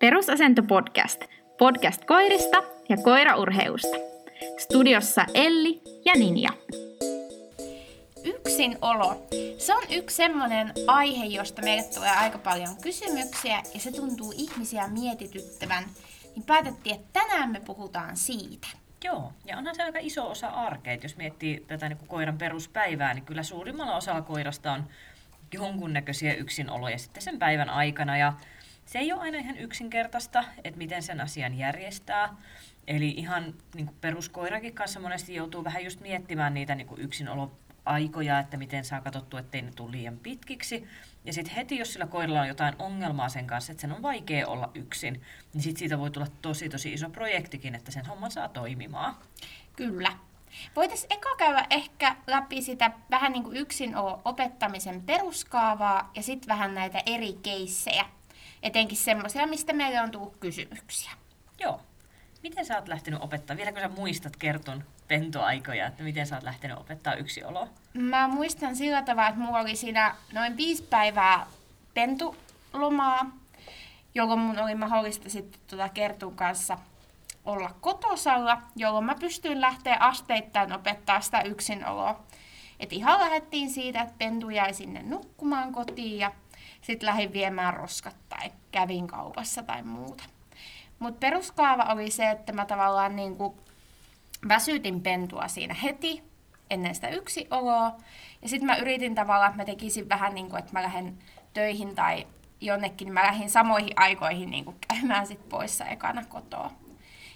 Perusasento podcast. Podcast koirista ja koiraurheusta. Studiossa Elli ja Ninja. Yksinolo. Se on yksi semmoinen aihe, josta meille tulee aika paljon kysymyksiä ja se tuntuu ihmisiä mietityttävän. Niin päätettiin, että tänään me puhutaan siitä. Joo, ja onhan se aika iso osa arkea, jos miettii tätä niin kuin koiran peruspäivää, niin kyllä suurimmalla osalla koirasta on jonkunnäköisiä yksinoloja sitten sen päivän aikana. Ja se ei ole aina ihan yksinkertaista, että miten sen asian järjestää. Eli ihan niin kuin peruskoirakin kanssa monesti joutuu vähän just miettimään niitä niin kuin yksinoloaikoja, että miten saa katsottua, ettei ne tule liian pitkiksi. Ja sitten heti, jos sillä koiralla on jotain ongelmaa sen kanssa, että sen on vaikea olla yksin, niin sitten siitä voi tulla tosi tosi iso projektikin, että sen homman saa toimimaan. Kyllä. Voitaisiin eka käydä ehkä läpi sitä vähän niin kuin yksin opettamisen peruskaavaa ja sitten vähän näitä eri keissejä. Etenkin semmoisia, mistä meille on tullut kysymyksiä. Joo. Miten sä oot lähtenyt opettaa? Vieläkö sä muistat kerton pentoaikoja, että miten sä oot lähtenyt opettaa yksi olo? Mä muistan sillä tavalla, että mulla oli siinä noin viisi päivää pentulomaa, jolloin mun oli mahdollista sitten tuota Kertun kanssa olla kotosalla, jolloin mä pystyin lähteä asteittain opettaa sitä yksinoloa. Et ihan lähdettiin siitä, että pentu jäi sinne nukkumaan kotiin ja sitten lähdin viemään roskat tai kävin kaupassa tai muuta. Mutta peruskaava oli se, että mä tavallaan niin kuin väsytin pentua siinä heti ennen sitä yksi oloa. Ja sitten mä yritin tavallaan, että mä tekisin vähän niin kuin, että mä lähden töihin tai jonnekin, niin mä lähdin samoihin aikoihin niin kuin käymään sit poissa ekana kotoa.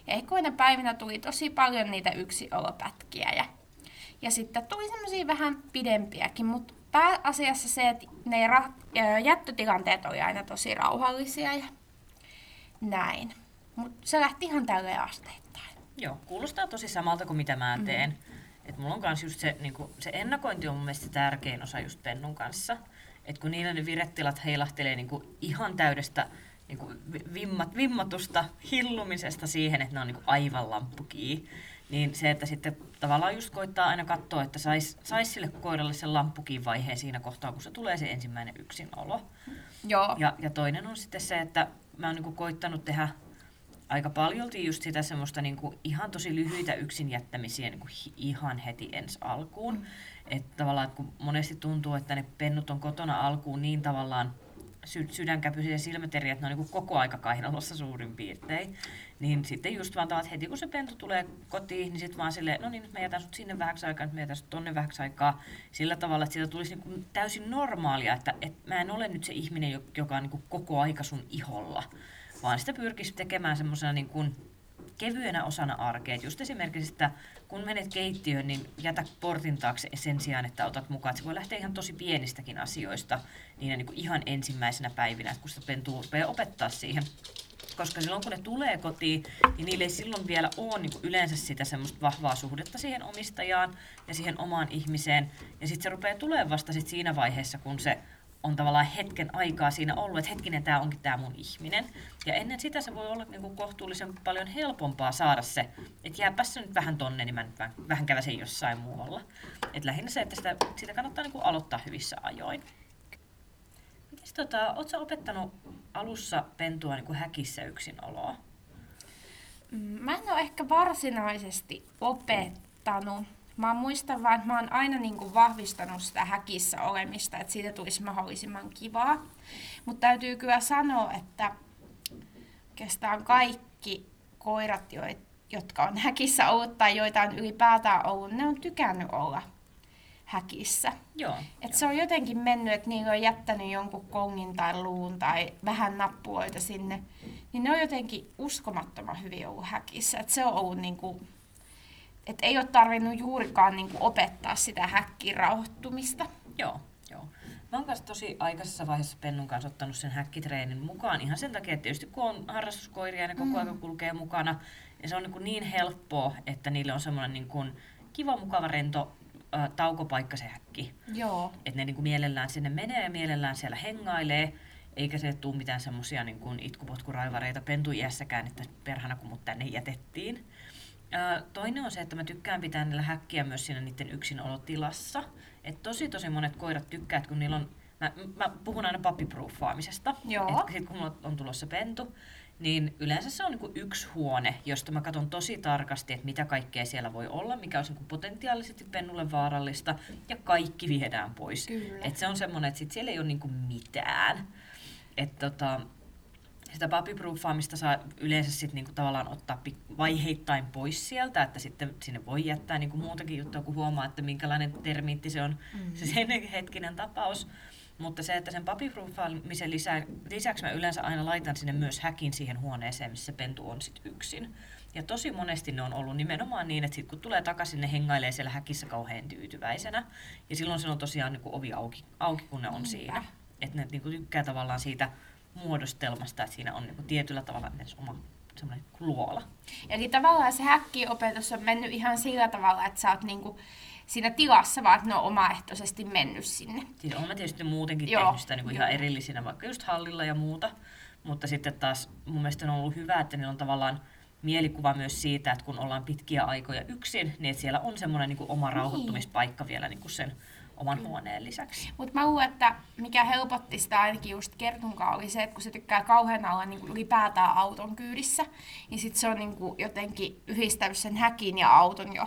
Ja ekoina päivinä tuli tosi paljon niitä yksiolopätkiä ja, ja sitten tuli semmoisia vähän pidempiäkin, mutta pääasiassa se, että ne ra- jättötilanteet oli aina tosi rauhallisia ja näin. Mutta se lähti ihan tälleen asteittain. Joo, kuulostaa tosi samalta kuin mitä mä mm. teen. Mm. Et mulla on kans just se, niinku, se ennakointi on mun mielestä tärkein osa just Pennun kanssa. Et kun niillä ne virettilat heilahtelee niinku ihan täydestä niinku vimmat, vimmatusta hillumisesta siihen, että ne on niinku aivan lamppukii, niin se, että sitten tavallaan just koittaa aina katsoa, että sais, sais sille koiralle sen lamppukin vaiheen siinä kohtaa, kun se tulee se ensimmäinen yksinolo. Joo. Ja, ja toinen on sitten se, että mä oon niinku koittanut tehdä aika paljolti just sitä semmoista niinku ihan tosi lyhyitä yksin jättämisiä niinku ihan heti ensi alkuun. Että tavallaan, että kun monesti tuntuu, että ne pennut on kotona alkuun niin tavallaan sy- sydänkäpyisiä ja silmäteriä, että ne on niin koko aika kainalossa suurin piirtein. Niin sitten just vaan että heti kun se pentu tulee kotiin, niin sitten vaan silleen, no niin, nyt mä jätän sut sinne vähäksi aikaa, nyt mä jätän sut tonne vähäksi aikaa. Sillä tavalla, että siitä tulisi niin täysin normaalia, että, että mä en ole nyt se ihminen, joka on niin koko aika sun iholla vaan sitä pyrkisi tekemään semmoisena niin kuin kevyenä osana arkea. just esimerkiksi, että kun menet keittiöön, niin jätä portin taakse sen sijaan, että otat mukaan. Että se voi lähteä ihan tosi pienistäkin asioista niin, kuin ihan ensimmäisenä päivinä, että kun sitä pentuu opettaa siihen. Koska silloin kun ne tulee kotiin, niin niille ei silloin vielä ole niin yleensä sitä semmoista vahvaa suhdetta siihen omistajaan ja siihen omaan ihmiseen. Ja sitten se rupeaa tulemaan vasta sit siinä vaiheessa, kun se on tavallaan hetken aikaa siinä ollut, että hetkinen, tämä onkin tämä mun ihminen. Ja ennen sitä se voi olla niinku kohtuullisen paljon helpompaa saada se, että jääpäs se nyt vähän tonne, niin mä nyt vähän käväsin jossain muualla. Et lähinnä se, että sitä, sitä kannattaa niinku aloittaa hyvissä ajoin. Mites tota, ootko opettanut alussa pentua niinku häkissä yksinoloa? Mm, mä en ole ehkä varsinaisesti opettanut Mä muistan vaan, että mä oon aina niin kuin vahvistanut sitä häkissä olemista, että siitä tulisi mahdollisimman kivaa. Mutta täytyy kyllä sanoa, että oikeastaan kaikki koirat, jotka on häkissä ollut tai joita on ylipäätään ollut, ne on tykännyt olla häkissä. Joo, Et jo. se on jotenkin mennyt, että niillä on jättänyt jonkun kongin tai luun tai vähän nappuloita sinne, niin ne on jotenkin uskomattoman hyvin ollut häkissä. Et se on ollut niin kuin et ei ole tarvinnut juurikaan niin kuin opettaa sitä häkkin rauhoittumista. Joo, joo. Mä oon kanssa tosi aikaisessa vaiheessa Pennun kanssa ottanut sen häkkitreenin mukaan ihan sen takia, että tietysti kun on harrastuskoiria ja ne koko mm. ajan kulkee mukana, niin se on niin, kuin niin helppoa, että niille on semmoinen niin kuin kiva, mukava, rento äh, taukopaikka se häkki. Joo. Että ne niin kuin mielellään sinne menee ja mielellään siellä hengailee, eikä se tule mitään semmoisia niin itkupotkuraivareita pentuiässäkään, että perhana kun mut tänne jätettiin. Toinen on se, että mä tykkään pitää niillä häkkiä myös siinä niiden yksinolotilassa. Et tosi tosi monet koirat tykkää, että kun niillä on mä, mä puhun aina pappiproofaamisesta. Että sit kun mulla on tulossa pentu, niin yleensä se on niinku yksi huone, josta mä katson tosi tarkasti, että mitä kaikkea siellä voi olla, mikä olisi niinku potentiaalisesti pennulle vaarallista, ja kaikki viedään pois. Kyllä. Et se on semmoinen, että sit siellä ei ole niinku mitään. Et tota, sitä papiproofaamista saa yleensä sit niinku tavallaan ottaa pik- vaiheittain pois sieltä, että sitten sinne voi jättää niinku muutakin juttua, kun huomaa, että minkälainen termiitti se on mm. se sen hetkinen tapaus. Mutta se, että sen papiproofaamisen lisä, lisäksi mä yleensä aina laitan sinne myös häkin siihen huoneeseen, missä pentu on sit yksin. Ja tosi monesti ne on ollut nimenomaan niin, että sit kun tulee takaisin, ne hengailee siellä häkissä kauhean tyytyväisenä. Ja silloin se on tosiaan niin kuin ovi auki, auki, kun ne on Niinpä. siinä. Että ne niin kuin tykkää tavallaan siitä muodostelmasta, että siinä on niin kuin tietyllä tavalla edes oma semmoinen luola. Eli tavallaan se häkkiopetus on mennyt ihan sillä tavalla, että sä oot niinku siinä tilassa, vaan että ne on omaehtoisesti mennyt sinne. Siis olen mä tietysti muutenkin Joo, tehnyt sitä niin kuin ihan erillisinä, vaikka just hallilla ja muuta. Mutta sitten taas mun mielestä on ollut hyvä, että niillä on tavallaan mielikuva myös siitä, että kun ollaan pitkiä aikoja yksin, niin että siellä on semmoinen niin kuin oma rauhoittumispaikka vielä niin kuin sen oman huoneen lisäksi. Mutta mä luulen, että mikä helpotti sitä ainakin just Kertunkaan oli se, että kun se tykkää kauhean olla niin ylipäätään auton kyydissä, niin sit se on niin kuin jotenkin yhdistänyt sen häkin ja auton jo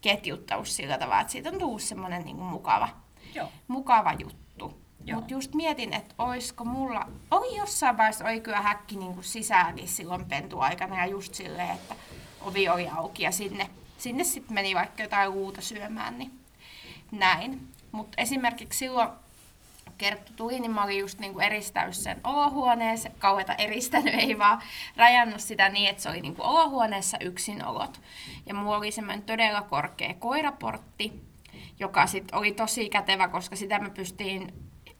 ketjuttanut sillä tavalla, että siitä on tullut semmoinen niin mukava, Joo. mukava juttu. Mutta just mietin, että olisiko mulla, oli jossain vaiheessa, oli kyllä häkki niin kuin sisäänkin silloin pentuaikana ja just silleen, että ovi oli auki ja sinne, sinne sitten meni vaikka jotain luuta syömään, niin näin. Mutta esimerkiksi silloin Kerttu tuli, niin mä olin just niinku eristänyt sen olohuoneeseen, kauheita eristänyt, ei vaan rajannut sitä niin, että se oli niinku olohuoneessa yksinolot. Ja mulla oli semmoinen todella korkea koiraportti, joka sit oli tosi kätevä, koska sitä mä pystyin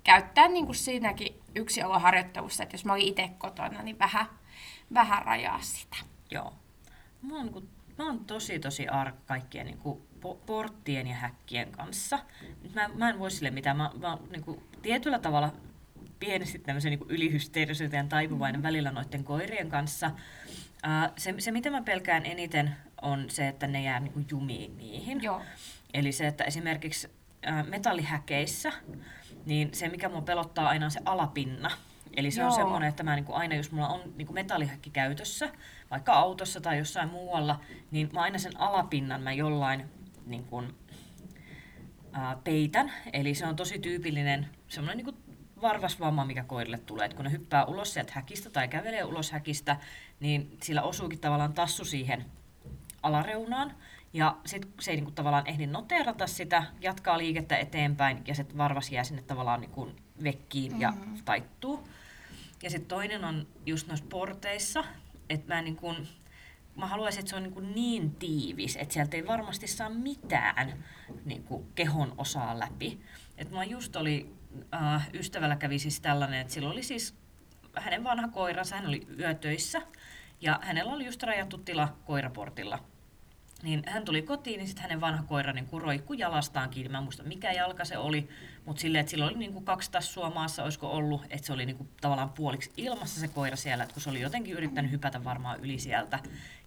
käyttämään niinku siinäkin yksioloharjoittelussa, että jos mä olin itse kotona, niin vähän, vähän rajaa sitä. Joo. Mä oon, niin mä oon tosi tosi arka kaikkien niin kuin, po- porttien ja häkkien kanssa. Mä, mä en voi sille mitään. Mä, mä niin kuin, tietyllä tavalla pienesti tämmöisen niin ylihysteerisyyteen taipuvainen välillä noiden koirien kanssa. Ää, se, se, mitä mä pelkään eniten, on se, että ne jää niin kuin, jumiin niihin. Joo. Eli se, että esimerkiksi ää, metallihäkeissä, niin se mikä mua pelottaa aina on se alapinna. Eli se Joo. on semmoinen, että mä niinku aina, jos mulla on niinku metallihäkki käytössä, vaikka autossa tai jossain muualla, niin mä aina sen alapinnan mä jollain niinku, ää, peitän. Eli se on tosi tyypillinen semmoinen niinku varvasvamma, mikä koirille tulee. Et kun ne hyppää ulos sieltä häkistä tai kävelee ulos häkistä, niin sillä osuukin tavallaan tassu siihen alareunaan. Ja sitten se ei niinku tavallaan ehdi noteerata sitä, jatkaa liikettä eteenpäin ja se varvas jää sinne tavallaan niinku vekkiin ja taittuu. Ja sitten toinen on just noissa porteissa, että mä, niinku, mä haluaisin, että se on niinku niin tiivis, että sieltä ei varmasti saa mitään niinku kehon osaa läpi. Et mä just oli, äh, ystävällä kävi siis tällainen, että sillä oli siis hänen vanha koiransa, hän oli yötöissä ja hänellä oli just rajattu tila koiraportilla. Niin hän tuli kotiin, niin sitten hänen vanha koira niin roikkui jalastaan kiinni. Mä en muista mikä jalka se oli, mutta silleen, että sillä oli niin kuin kaksi tassua maassa, olisiko ollut, että se oli niin kuin tavallaan puoliksi ilmassa se koira siellä, että kun se oli jotenkin yrittänyt hypätä varmaan yli sieltä,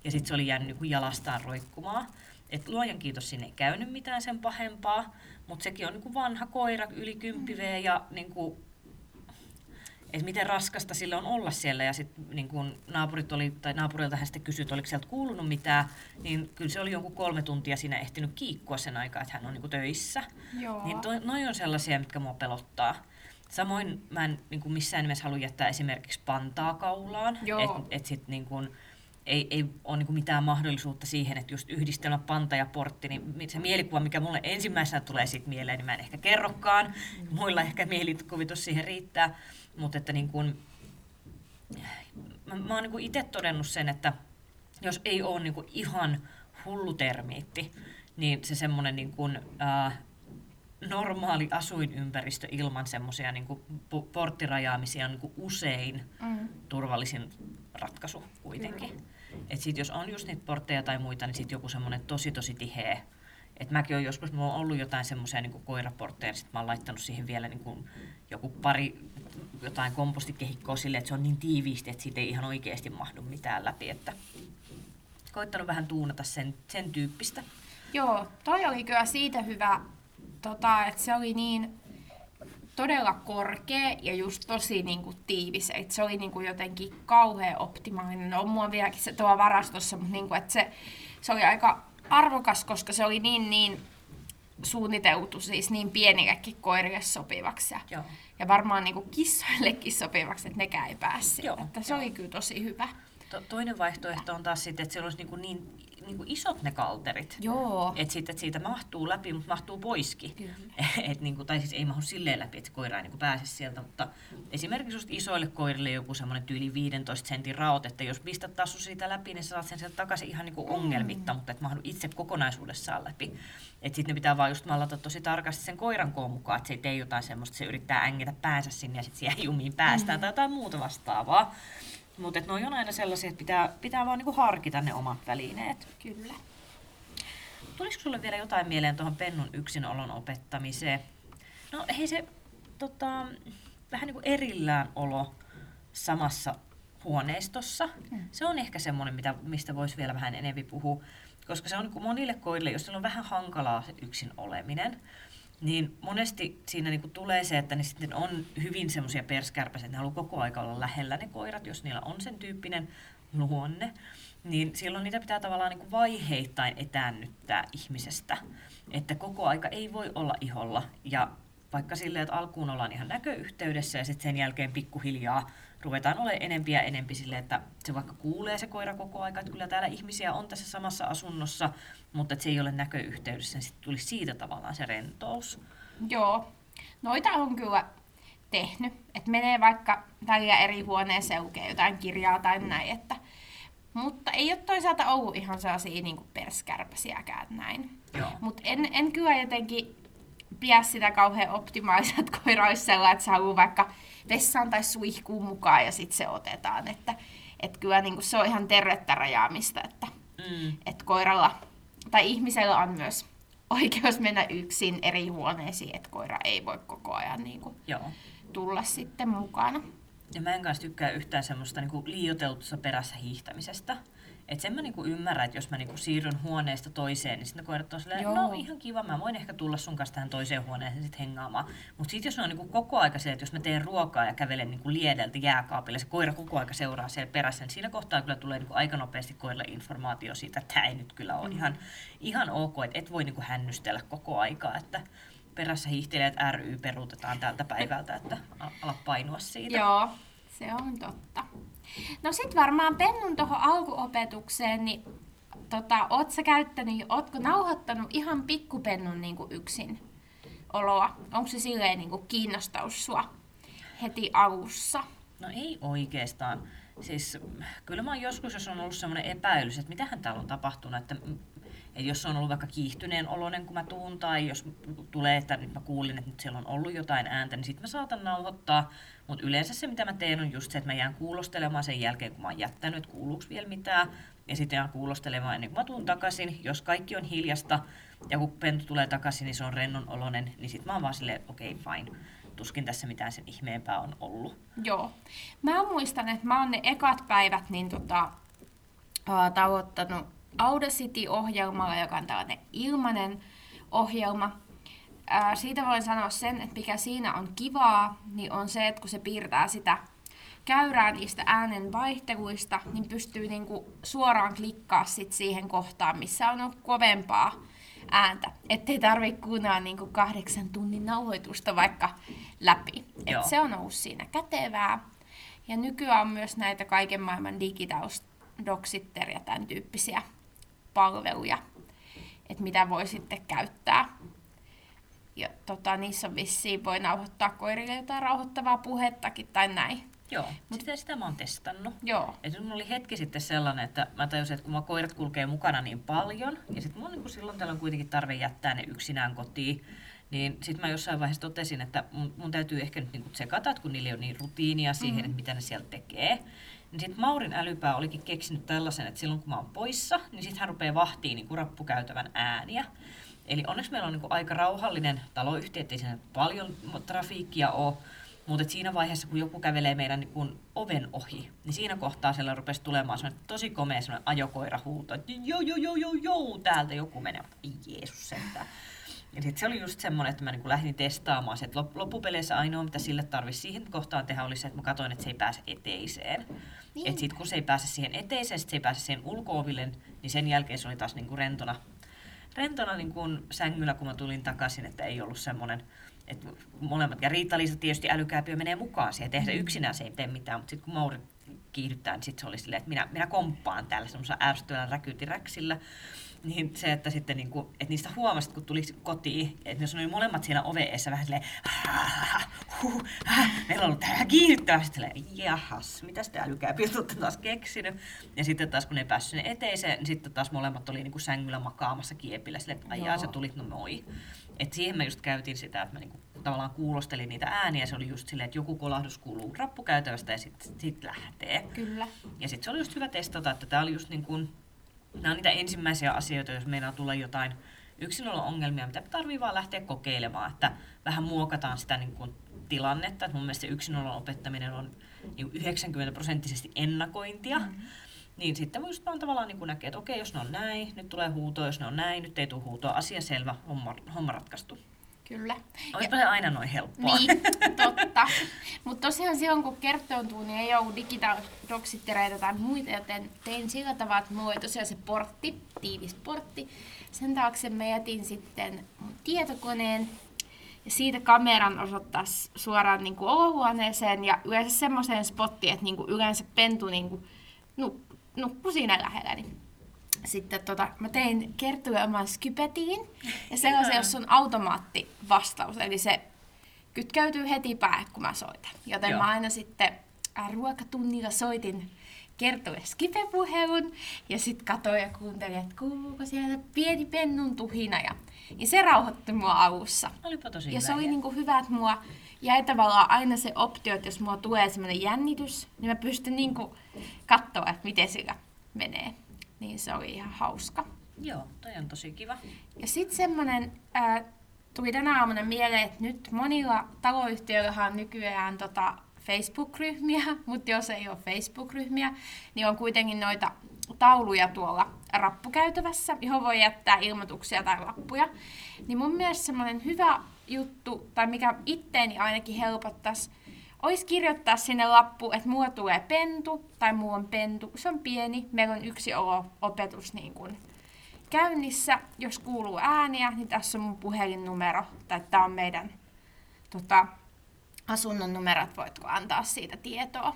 ja sitten se oli jäänyt niin kuin jalastaan roikkumaan. Et luojan kiitos, sinne ei käynyt mitään sen pahempaa, mutta sekin on niin kuin vanha koira, yli 10 V, ja niin kuin että miten raskasta sille on olla siellä. Ja sitten niin kun naapurit oli, tai naapurilta hän sitten kysyi, että oliko sieltä kuulunut mitään, niin kyllä se oli jonkun kolme tuntia siinä ehtinyt kiikkua sen aikaa, että hän on niin töissä. Joo. Niin toi, noi on sellaisia, mitkä mua pelottaa. Samoin mä en niin kuin missään nimessä halua jättää esimerkiksi pantaa kaulaan. Että et sit niin kuin, ei, ei ole niin mitään mahdollisuutta siihen, että just yhdistelmä panta ja portti, niin se mielikuva, mikä mulle ensimmäisenä tulee siitä mieleen, niin mä en ehkä kerrokaan. Muilla ehkä mielikuvitus siihen riittää. Mutta että niin kuin, mä, mä oon niin itse todennut sen, että jos ei ole niin kuin ihan hullu termiitti, niin se semmoinen niin kuin, ää, normaali asuinympäristö ilman semmoisia niin porttirajaamisia on niin usein Mm. turvallisin ratkaisu kuitenkin. Et sit jos on just niitä portteja tai muita, niin sit joku semmoinen tosi tosi tiheä. Et mäkin on joskus, mulla on ollut jotain semmoisia niin koiraportteja, niin sit mä oon laittanut siihen vielä niin kuin joku pari jotain kompostikehikkoa silleen, että se on niin tiiviisti, että siitä ei ihan oikeasti mahdu mitään läpi. Että koittanut vähän tuunata sen, sen tyyppistä. Joo, toi oli kyllä siitä hyvä, tota, että se oli niin todella korkea ja just tosi niinku tiivis. Et se oli niinku jotenkin kauhean optimaalinen. On mua vieläkin se tuo varastossa, mutta niinku, et se, se oli aika arvokas, koska se oli niin, niin suunniteltu siis niin pienillekin koirille sopivaksi. Ja, Joo. ja varmaan niinku kissoillekin sopivaksi, että nekään ei päässyt. Joo, Että se oli kyllä tosi hyvä. To- toinen vaihtoehto on taas sitten, että siellä olisi niin, niin, niin kuin isot ne kalterit. Joo. Että sitten että siitä mahtuu läpi, mutta mahtuu poiskin. Kyllä. Et niinku, tai siis ei mahdu silleen läpi, että koira ei niinku pääse sieltä, mutta esimerkiksi just isoille koirille joku semmoinen tyyli 15 sentin raot, että jos pistät tassu siitä läpi, niin sä saat sen sieltä takaisin ihan niinku ongelmitta, mutta et mahdu itse kokonaisuudessaan läpi. Että sitten ne pitää vaan just mallata tosi tarkasti sen koiran koon mukaan, että se ei tee jotain semmoista, se yrittää ängetä päänsä sinne ja sitten siihen jumiin päästään mm. tai jotain muuta vastaavaa. Mutta ne on aina sellaisia, että pitää, pitää vaan niinku harkita ne omat välineet. Kyllä. Tulisiko sulle vielä jotain mieleen tuohon pennun yksinolon opettamiseen? No hei se tota, vähän niin kuin erillään olo samassa huoneistossa. Mm. Se on ehkä semmoinen, mitä, mistä voisi vielä vähän enemmän puhua. Koska se on niin kuin monille koirille, jos on vähän hankalaa se yksin oleminen, niin monesti siinä niin kuin tulee se, että ne sitten on hyvin semmoisia perskärpäisiä, että ne haluaa koko aika olla lähellä ne koirat, jos niillä on sen tyyppinen luonne. Niin silloin niitä pitää tavallaan niin kuin vaiheittain etäännyttää ihmisestä. Että koko aika ei voi olla iholla. Ja vaikka silleen, että alkuun ollaan ihan näköyhteydessä ja sitten sen jälkeen pikkuhiljaa ruvetaan olemaan enempi ja enempi silleen, että se vaikka kuulee se koira koko aika, että kyllä täällä ihmisiä on tässä samassa asunnossa, mutta että se ei ole näköyhteydessä, niin sitten tulisi siitä tavallaan se rentous. Joo. Noita on kyllä tehnyt. Että menee vaikka tällä eri huoneeseen lukee jotain kirjaa tai näin. Että... Mutta ei ole toisaalta ollut ihan sellaisia niin perskärpäsiäkään näin. Mutta en, en kyllä jotenkin pidä sitä kauhean optimaalisena, että koira olisi sellainen, että se haluaa vaikka vessaan tai suihkuun mukaan ja sitten se otetaan. Että et kyllä niin se on ihan tervettä rajaamista, että Mm. et koiralla tai ihmisellä on myös oikeus mennä yksin eri huoneisiin, että koira ei voi koko ajan niin kuin, Joo. tulla sitten mukana. Ja mä en kanssa tykkää yhtään semmoista niinku liioteltussa perässä hiihtämisestä. Et sen mä niinku ymmärrän, että jos mä niinku siirryn huoneesta toiseen, niin sitten ne koirat on silleen, Joo. no ihan kiva, mä voin ehkä tulla sun kanssa tähän toiseen huoneeseen sit hengaamaan. Mutta sitten jos ne on niinku koko aika se, että jos mä teen ruokaa ja kävelen niinku liedeltä jääkaapille, se koira koko aika seuraa siellä perässä, niin siinä kohtaa kyllä tulee niinku aika nopeasti koiralle informaatio siitä, että tämä ei nyt kyllä ole mm. ihan, ihan ok, että et voi niinku hännystellä koko aikaa, että perässä hiihtelijät ry peruutetaan tältä päivältä, että ala painua siitä. Joo, se on totta. No sit varmaan Pennun tuohon alkuopetukseen, niin tota, oot sä käyttänyt, ootko nauhoittanut ihan pikkupennun niin kuin yksin oloa? Onko se silleen niin kuin kiinnostaus sua heti alussa? No ei oikeastaan. Siis kyllä mä oon joskus, jos on ollut semmoinen epäilys, että mitähän täällä on tapahtunut, että, että jos on ollut vaikka kiihtyneen oloinen, kun mä tuun, tai jos tulee, että nyt mä kuulin, että nyt siellä on ollut jotain ääntä, niin sitten mä saatan nauhoittaa. Mutta yleensä se, mitä mä teen, on just se, että mä jään kuulostelemaan sen jälkeen, kun mä oon jättänyt, että kuuluuko vielä mitään. Ja sitten jään kuulostelemaan ennen kuin mä tuun takaisin. Jos kaikki on hiljasta ja kun pentu tulee takaisin, niin se on rennon oloinen, niin sitten mä oon vaan silleen, okei, okay, fine. Tuskin tässä mitään sen ihmeempää on ollut. Joo. Mä muistan, että mä oon ne ekat päivät niin tota, ää, tavoittanut Audacity-ohjelmalla, joka on tällainen ilmainen ohjelma. Ää, siitä voin sanoa sen, että mikä siinä on kivaa, niin on se, että kun se piirtää sitä käyrää niistä äänen vaihteluista, niin pystyy niinku suoraan klikkaa sit siihen kohtaan, missä on ollut kovempaa ääntä. Ettei tarvitse kuunnella niinku kahdeksan tunnin nauhoitusta vaikka läpi. Joo. Et se on ollut siinä kätevää. Ja nykyään on myös näitä kaiken maailman digitausdoksitter ja tämän tyyppisiä palveluja, että mitä voi sitten käyttää. Ja tota, niissä on vissiin voi nauhoittaa koirille jotain rauhoittavaa puhettakin tai näin. Joo, Mut, sitä, sitä mä oon testannut. Joo. Et mulla oli hetki sitten sellainen, että mä tajusin, että kun mä koirat kulkee mukana niin paljon, ja sitten on niin silloin tällöin kuitenkin tarve jättää ne yksinään kotiin, niin sitten mä jossain vaiheessa totesin, että mun, mun täytyy ehkä nyt niinku tsekata, että kun niillä on niin rutiinia siihen, mm-hmm. että mitä ne siellä tekee. Niin sitten Maurin älypää olikin keksinyt tällaisen, että silloin kun mä oon poissa, niin sitten hän rupeaa vahtiin niin rappukäytävän ääniä. Eli onneksi meillä on niin aika rauhallinen taloyhtiö, ettei siinä paljon trafiikkia ole. Mutta siinä vaiheessa, kun joku kävelee meidän niin kun oven ohi, niin siinä kohtaa siellä rupesi tulemaan semmoinen tosi komea semmoinen ajokoirahuuto, että joo, joo, joo, joo, joo, täältä joku menee. Jeesus sentään. Ja sit se oli just semmoinen, että mä niin lähdin testaamaan se, että loppupeleissä ainoa, mitä sille tarvisi siihen kohtaan tehdä, oli se, että mä katsoin, että se ei pääse eteiseen. Niin. Että sitten kun se ei pääse siihen eteiseen, sit se ei pääse siihen ulkooville, niin sen jälkeen se oli taas niin kuin rentona, rentona niin kuin sängyllä, kun mä tulin takaisin, että ei ollut semmoinen, että molemmat, ja Riitta-Liisa tietysti älykääpiö menee mukaan siihen, tehdä se yksinään se ei tee mitään, mutta sitten kun Mauri kiihdyttää, niin sitten se oli silleen, että minä, minä komppaan täällä semmoisella ärsyttävällä räkyytiräksillä. Niin se, että sitten niin että niistä huomasit, kun tuli kotiin, että ne oli molemmat siinä oveessa vähän silleen, huh, meillä on ollut täällä kiihdyttävää, sitten jahas, mitä sitä älykääpiöt olette taas keksinyt. Ja sitten taas kun ne päässyt sinne eteiseen, niin sitten taas molemmat oli niin kuin sängyllä makaamassa kiepillä, silleen, että ajaa, se tulit, no moi. Et siihen me just käytiin sitä, että mä niinku tavallaan kuulostelin niitä ääniä. Se oli just silleen, että joku kolahdus kuuluu rappukäytävästä ja sitten sit lähtee. Kyllä. Ja sitten se oli just hyvä testata, että tämä oli just niin kuin, nämä on niitä ensimmäisiä asioita, jos meillä tulee jotain yksinolo-ongelmia, mitä tarvii vaan lähteä kokeilemaan, että vähän muokataan sitä niin kuin tilannetta. Että mun mielestä se yksinolon opettaminen on niin 90 prosenttisesti ennakointia. Mm-hmm. Niin sitten voi vaan tavallaan niin näkee, että okei, jos ne on näin, nyt tulee huuto, jos ne on näin, nyt ei tule huutoa, asia selvä, homma, homma ratkaistu. Kyllä. Olisipa se aina noin helppoa. Niin, totta. Mutta tosiaan silloin, kun kertoontuu, niin ei ole digitadoksittereitä tai muita, joten tein sillä tavalla, että mulla oli tosiaan se portti, tiivis portti. Sen taakse mä jätin sitten tietokoneen ja siitä kameran osoittaa suoraan niin kuin olohuoneeseen ja yleensä semmoiseen spottiin, että niin kuin yleensä pentu niin kuin nuk- nukkui siinä lähellä. Niin sitten tota, mä tein Kertulle oman skypetiin ja sellaisen, jossa on automaattivastaus, eli se kytkeytyy heti päähän, kun mä soitan. Joten Joo. mä aina sitten äh, ruokatunnilla soitin Kertulle skipepuhelun ja sitten katsoin ja kuuntelin, että kuuluuko siellä pieni pennun tuhina. Ja, niin se rauhoitti mua alussa. Olipa tosi Ja hyvä se oli niinku hyvä, että mua jäi tavallaan aina se optio, että jos mua tulee semmoinen jännitys, niin mä pystyn niinku katsoa, että miten sillä menee niin se oli ihan hauska. Joo, toi on tosi kiva. Ja sitten semmoinen, tuli tänä aamuna mieleen, että nyt monilla taloyhtiöillä on nykyään tota Facebook-ryhmiä, mutta jos ei ole Facebook-ryhmiä, niin on kuitenkin noita tauluja tuolla rappukäytävässä, johon voi jättää ilmoituksia tai lappuja. Niin mun mielestä semmoinen hyvä juttu, tai mikä itteeni ainakin helpottaisi, olisi kirjoittaa sinne lappu, että mulla tulee pentu, tai mulla on pentu, se on pieni, meillä on yksi opetus niin kuin käynnissä. Jos kuuluu ääniä, niin tässä on mun puhelinnumero, tai tämä on meidän tota, asunnon numerot, voitko antaa siitä tietoa.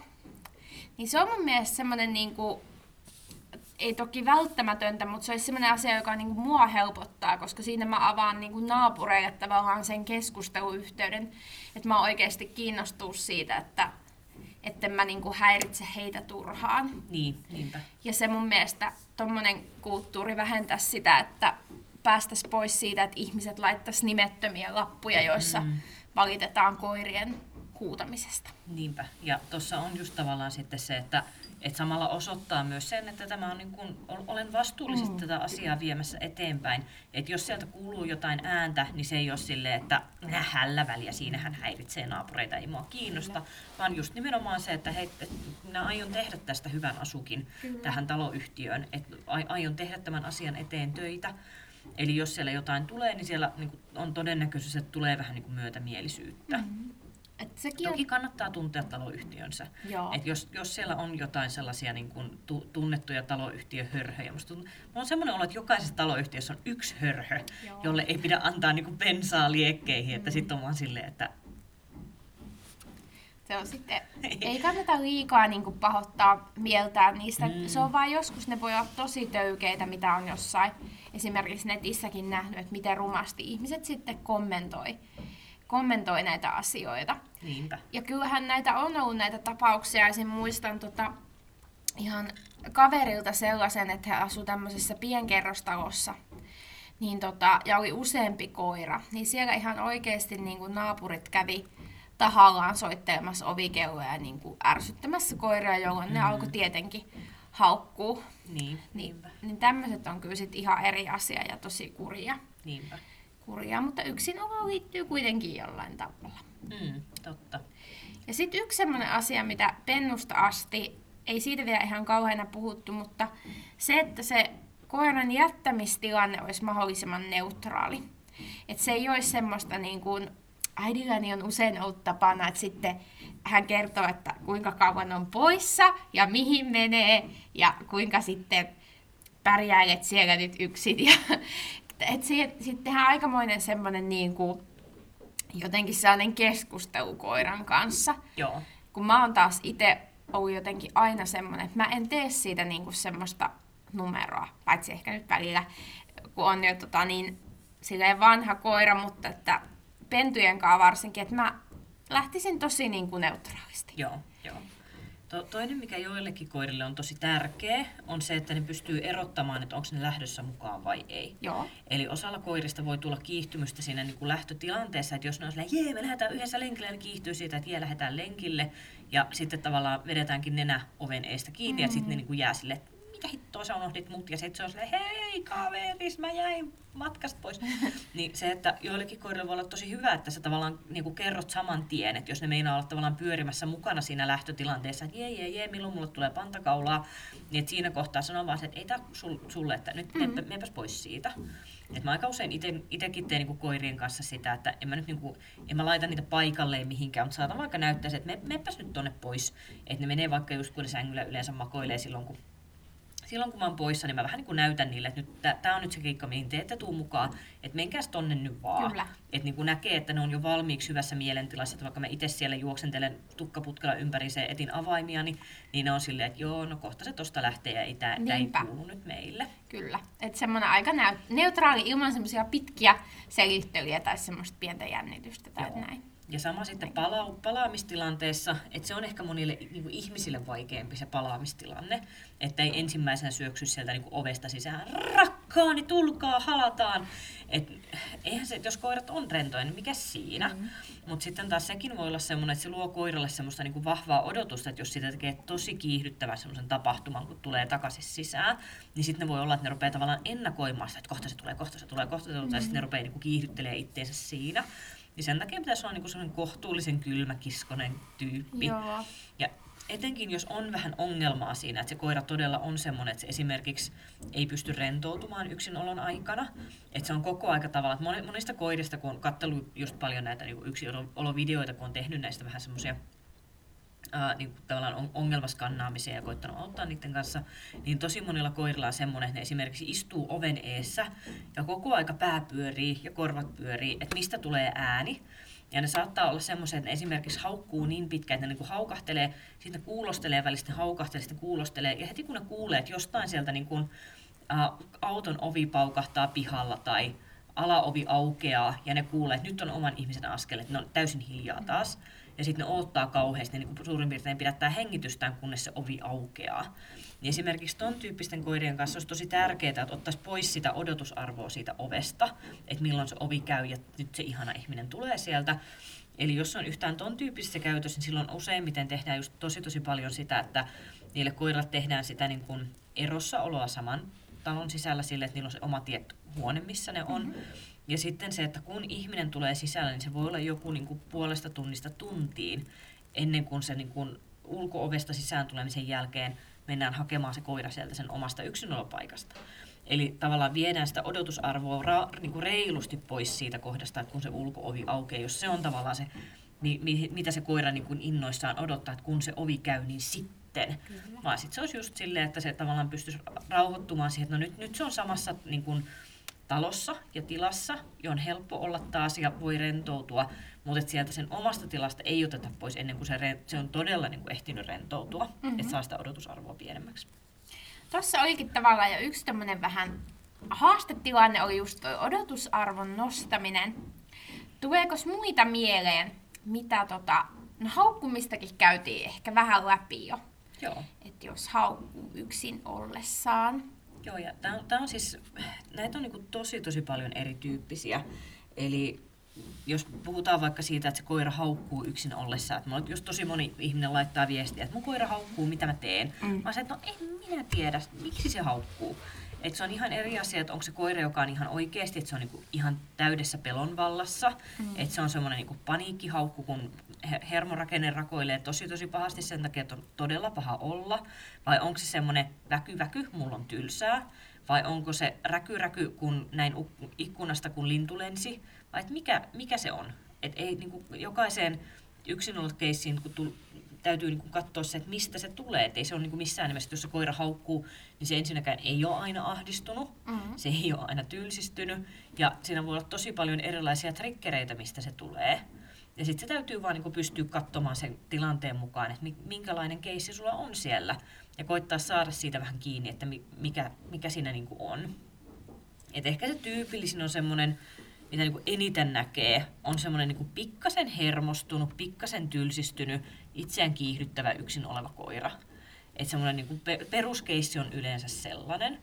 Niin se on mun mielestä semmoinen niin ei toki välttämätöntä, mutta se olisi sellainen asia, joka niin kuin mua helpottaa, koska siinä mä avaan niin kuin naapureille tavallaan sen keskusteluyhteyden, että mä oikeasti kiinnostuu siitä, että että mä niin kuin häiritse heitä turhaan. Niin, niinpä. Ja se mun mielestä tommonen kulttuuri vähentää sitä, että päästäisiin pois siitä, että ihmiset laittaisi nimettömiä lappuja, joissa mm. valitetaan koirien huutamisesta. Niinpä. Ja tuossa on just tavallaan sitten se, että et samalla osoittaa myös sen, että tämä on niin kun, olen vastuullisesti mm. tätä asiaa viemässä eteenpäin. Et jos sieltä kuuluu jotain ääntä, niin se ei ole silleen, että hällä väliä, siinähän häiritsee naapureita, ei mua kiinnosta. Kyllä. Vaan just nimenomaan se, että hei, et minä aion tehdä tästä hyvän asukin Kyllä. tähän taloyhtiöön. Että aion tehdä tämän asian eteen töitä. Eli jos siellä jotain tulee, niin siellä niin on todennäköisyys, että tulee vähän niin myötämielisyyttä. Mm-hmm. Et sekin Toki on... kannattaa tuntea taloyhtiönsä. Et jos, jos siellä on jotain sellaisia niin kuin tu, tunnettuja taloyhtiöhörhöjä, musta tuntuu, on semmoinen olo, että jokaisessa taloyhtiössä on yksi hörhö, Joo. jolle ei pidä antaa niin kuin bensaa liekkeihin, että mm. sitten on vaan silleen, että se on sitten, ei kannata liikaa niin kuin pahoittaa mieltään niistä. Mm. Se on vain joskus, ne voi olla tosi töykeitä, mitä on jossain esimerkiksi netissäkin nähnyt, että miten rumasti ihmiset sitten kommentoi kommentoi näitä asioita. Niinpä. Ja kyllähän näitä on ollut näitä tapauksia. Esim. muistan tota, ihan kaverilta sellaisen, että he asuivat tämmöisessä pienkerrostalossa. Niin tota, ja oli useampi koira. Niin siellä ihan oikeasti niin kuin naapurit kävi tahallaan soittelemassa ovikelloja ja niin kuin ärsyttämässä koiraa, jolloin mm. ne alkoi tietenkin haukkuu. Niin, niin, niin tämmöiset on kyllä sit ihan eri asia ja tosi kurja. Niinpä kurjaa, mutta olo liittyy kuitenkin jollain tavalla. Mm, totta. Ja sitten yksi sellainen asia, mitä pennusta asti, ei siitä vielä ihan kauheana puhuttu, mutta se, että se koiran jättämistilanne olisi mahdollisimman neutraali. Että se ei olisi semmoista niin kuin, äidilläni on usein ollut tapana, että sitten hän kertoo, että kuinka kauan on poissa ja mihin menee ja kuinka sitten pärjäilet siellä nyt yksin. Ja, että sitten tehdään aikamoinen semmoinen niin kuin, jotenkin sellainen keskustelu koiran kanssa. Joo. Kun mä oon taas itse ollut jotenkin aina semmoinen, että mä en tee siitä niin kuin semmoista numeroa, paitsi ehkä nyt välillä, kun on jo tota, niin, silleen vanha koira, mutta että pentujen kanssa varsinkin, että mä lähtisin tosi niin kuin neutraalisti. Joo, joo. To- toinen, mikä joillekin koirille on tosi tärkeä, on se, että ne pystyy erottamaan, että onko ne lähdössä mukaan vai ei. Joo. Eli osalla koirista voi tulla kiihtymystä siinä niin kuin lähtötilanteessa, että jos ne on silleen, jee, me lähdetään yhdessä lenkille, ne kiihtyy siitä, että jee, lähdetään lenkille, ja sitten tavallaan vedetäänkin nenä oven eestä kiinni, mm. ja sitten ne niin kuin jää sille, mitä hittoa sä unohdit mut, ja sitten se on silleen, hei kaveris, mä jäin matkasta pois. niin se, että joillekin koirille voi olla tosi hyvä, että sä tavallaan niin kuin kerrot saman tien, että jos ne meinaa olla tavallaan pyörimässä mukana siinä lähtötilanteessa, että jee, jee, jee, milloin mulle tulee pantakaulaa, niin että siinä kohtaa sanoo vaan se, että ei tää sulle, että nyt mm-hmm. meepäs pois siitä. Et mä aika usein itsekin teen niinku koirien kanssa sitä, että en mä nyt niinku, en mä laita niitä paikalleen mihinkään, mutta saatan vaikka näyttää se, että me, meepäs nyt tonne pois. Että ne menee vaikka just kun ne sängyllä yleensä makoilee silloin, kun silloin kun mä oon poissa, niin mä vähän niin kuin näytän niille, että nyt tämä on nyt se keikka, mihin te ette tuu mukaan, että menkääs tonne nyt vaan. Kyllä. Että niin kuin näkee, että ne on jo valmiiksi hyvässä mielentilassa, että vaikka mä itse siellä juoksentelen tukkaputkella ympäri se etin avaimia, niin, niin ne on silleen, että joo, no kohta se tosta lähtee ja ei, tää, tää ei kuulu nyt meille. Kyllä, että semmoinen aika neutraali ilman semmoisia pitkiä selittelyjä tai semmoista pientä jännitystä tai joo. näin. Ja sama sitten pala- palaamistilanteessa, että se on ehkä monille niin kuin ihmisille vaikeampi se palaamistilanne, että ei ensimmäisenä syöksy sieltä niin kuin ovesta sisään, rakkaani, tulkaa, halataan. Et, eihän se, jos koirat on rentoja, niin mikä siinä? Mm-hmm. Mutta sitten taas sekin voi olla semmoinen, että se luo koiralle semmoista niin kuin vahvaa odotusta, että jos sitä tekee tosi kiihdyttävän semmoisen tapahtuman, kun tulee takaisin sisään, niin sitten ne voi olla, että ne rupeaa tavallaan ennakoimaan sitä, että kohta se tulee, kohta se tulee, kohta se tulee, mm-hmm. ja sitten ne rupeaa niin kuin kiihdyttelemään itteensä siinä. Niin sen takia pitäisi olla niinku sellainen kohtuullisen kylmäkiskonen tyyppi. Joo. Ja etenkin jos on vähän ongelmaa siinä, että se koira todella on semmoinen, että se esimerkiksi ei pysty rentoutumaan yksinolon aikana. Että se on koko aika tavalla, että monista koirista, kun on katsellut just paljon näitä niin yksinolovideoita, kun on tehnyt näistä vähän semmoisia ää, niin kuin tavallaan ongelmaskannaamiseen ja koittanut auttaa niiden kanssa, niin tosi monilla koirilla on semmoinen, että ne esimerkiksi istuu oven eessä ja koko aika pää pyörii ja korvat pyörii, että mistä tulee ääni. Ja ne saattaa olla semmoisia, että ne esimerkiksi haukkuu niin pitkään, että ne niin haukahtelee, sitten kuulostelee välistä, haukahtelee, sitten kuulostelee. Ja heti kun ne kuulee, että jostain sieltä niin kuin, ä, auton ovi paukahtaa pihalla tai alaovi aukeaa ja ne kuulee, että nyt on oman ihmisen askel, että ne on täysin hiljaa taas ja sitten ne odottaa kauheasti, niin suurin piirtein pidättää hengitystään, kunnes se ovi aukeaa. Niin esimerkiksi ton tyyppisten koirien kanssa olisi tosi tärkeää, että ottaisi pois sitä odotusarvoa siitä ovesta, että milloin se ovi käy ja nyt se ihana ihminen tulee sieltä. Eli jos on yhtään ton tyyppisessä käytössä, niin silloin useimmiten tehdään just tosi tosi paljon sitä, että niille koiralle tehdään sitä niin kuin erossa oloa saman talon sisällä sille, että niillä on se oma tietty huone, missä ne on. Mm-hmm. Ja sitten se, että kun ihminen tulee sisälle, niin se voi olla joku niin kuin puolesta tunnista tuntiin ennen kuin se niin kuin ulkoovesta sisään tulemisen jälkeen mennään hakemaan se koira sieltä sen omasta yksinolopaikasta. Eli tavallaan viedään sitä odotusarvoa ra- niin kuin reilusti pois siitä kohdasta, että kun se ulkoovi aukeaa, jos se on tavallaan se, mi- mi- mitä se koira niin kuin innoissaan odottaa, että kun se ovi käy, niin sitten. Kyllä. Vaan sitten se olisi just silleen, että se tavallaan pystyisi rauhoittumaan siihen, että no nyt, nyt se on samassa niin kuin, talossa ja tilassa, johon on helppo olla taas ja voi rentoutua, mutta sieltä sen omasta tilasta ei oteta pois ennen kuin se, re, se on todella niin kuin ehtinyt rentoutua, mm-hmm. että saa sitä odotusarvoa pienemmäksi. Tuossa olikin tavallaan jo yksi tämmöinen vähän haastetilanne oli just tuo odotusarvon nostaminen. Tuleeko muita mieleen, mitä tota, no haukkumistakin käytiin ehkä vähän läpi jo. Joo. Että jos haukkuu yksin ollessaan, Joo, ja tämä on, tää on siis, näitä on niinku tosi tosi paljon erityyppisiä. Eli jos puhutaan vaikka siitä, että se koira haukkuu yksin ollessa, että mulla, jos tosi moni ihminen laittaa viestiä, että mun koira haukkuu, mitä mä teen, mm. mä sanon, että no en minä tiedä, miksi se haukkuu. Että se on ihan eri asia, että onko se koira, joka on ihan oikeasti, että se on niinku ihan täydessä pelon vallassa, mm. että se on semmoinen niinku paniikkihaukku, kun hermorakenne rakoilee tosi tosi pahasti sen takia, että on todella paha olla, vai onko se semmoinen väky väky, mulla on tylsää, vai onko se räky räky, kun näin ikkunasta kun lintu lensi, vai et mikä, mikä se on? Et ei niinku jokaiseen yksinolot-keissiin, kun tul, täytyy niin katsoa se, että mistä se tulee. Et ei se ole niin missään nimessä, jos se koira haukkuu, niin se ensinnäkään ei ole aina ahdistunut, mm-hmm. se ei ole aina tylsistynyt. Ja siinä voi olla tosi paljon erilaisia trikkereitä, mistä se tulee. Ja sitten se täytyy vaan niin pystyä katsomaan sen tilanteen mukaan, että minkälainen keissi sulla on siellä. Ja koittaa saada siitä vähän kiinni, että mikä, mikä siinä niin on. Et ehkä se tyypillisin on semmoinen mitä niin kuin eniten näkee, on semmoinen niin pikkasen hermostunut, pikkasen tylsistynyt, itseään kiihdyttävä yksin oleva koira. Että semmoinen niin peruskeissi on yleensä sellainen.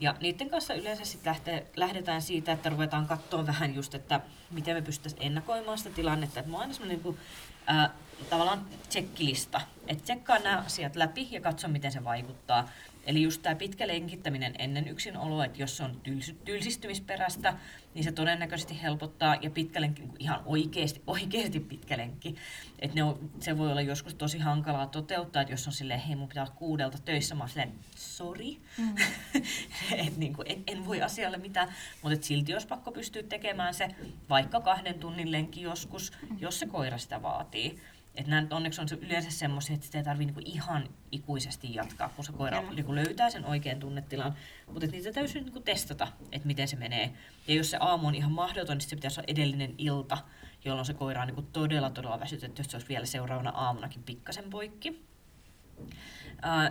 Ja niiden kanssa yleensä sit lähtee, lähdetään siitä, että ruvetaan katsoa vähän just, että miten me pystyttäisiin ennakoimaan sitä tilannetta. Että mä oon aina semmoinen niin kuin, ää, tavallaan tsekkilista, että tsekkaa nämä asiat läpi ja katso, miten se vaikuttaa. Eli just tämä pitkä lenkittäminen ennen yksinoloa, että jos se on tyls- tylsistymisperäistä, niin se todennäköisesti helpottaa. Ja pitkä lenkki, niin ihan oikeasti, oikeasti pitkä lenkki. Että ne on, se voi olla joskus tosi hankalaa toteuttaa, että jos on silleen, hei mun pitää olla kuudelta töissä, mä oon silleen, sori. Mm. et niin kuin, en, en, voi asialle mitään, mutta silti jos pakko pystyy tekemään se vaikka kahden tunnin lenkki joskus, jos se koira sitä vaatii. Et nämä nyt onneksi on se yleensä semmoisia, että sitä ei tarvitse niinku ihan ikuisesti jatkaa, kun se koira niinku löytää sen oikean tunnetilan. Mutta niitä täytyy niinku testata, että miten se menee. Ja jos se aamu on ihan mahdoton, niin se pitäisi olla edellinen ilta, jolloin se koira on niinku todella todella väsytetty, jos se olisi vielä seuraavana aamunakin pikkasen poikki.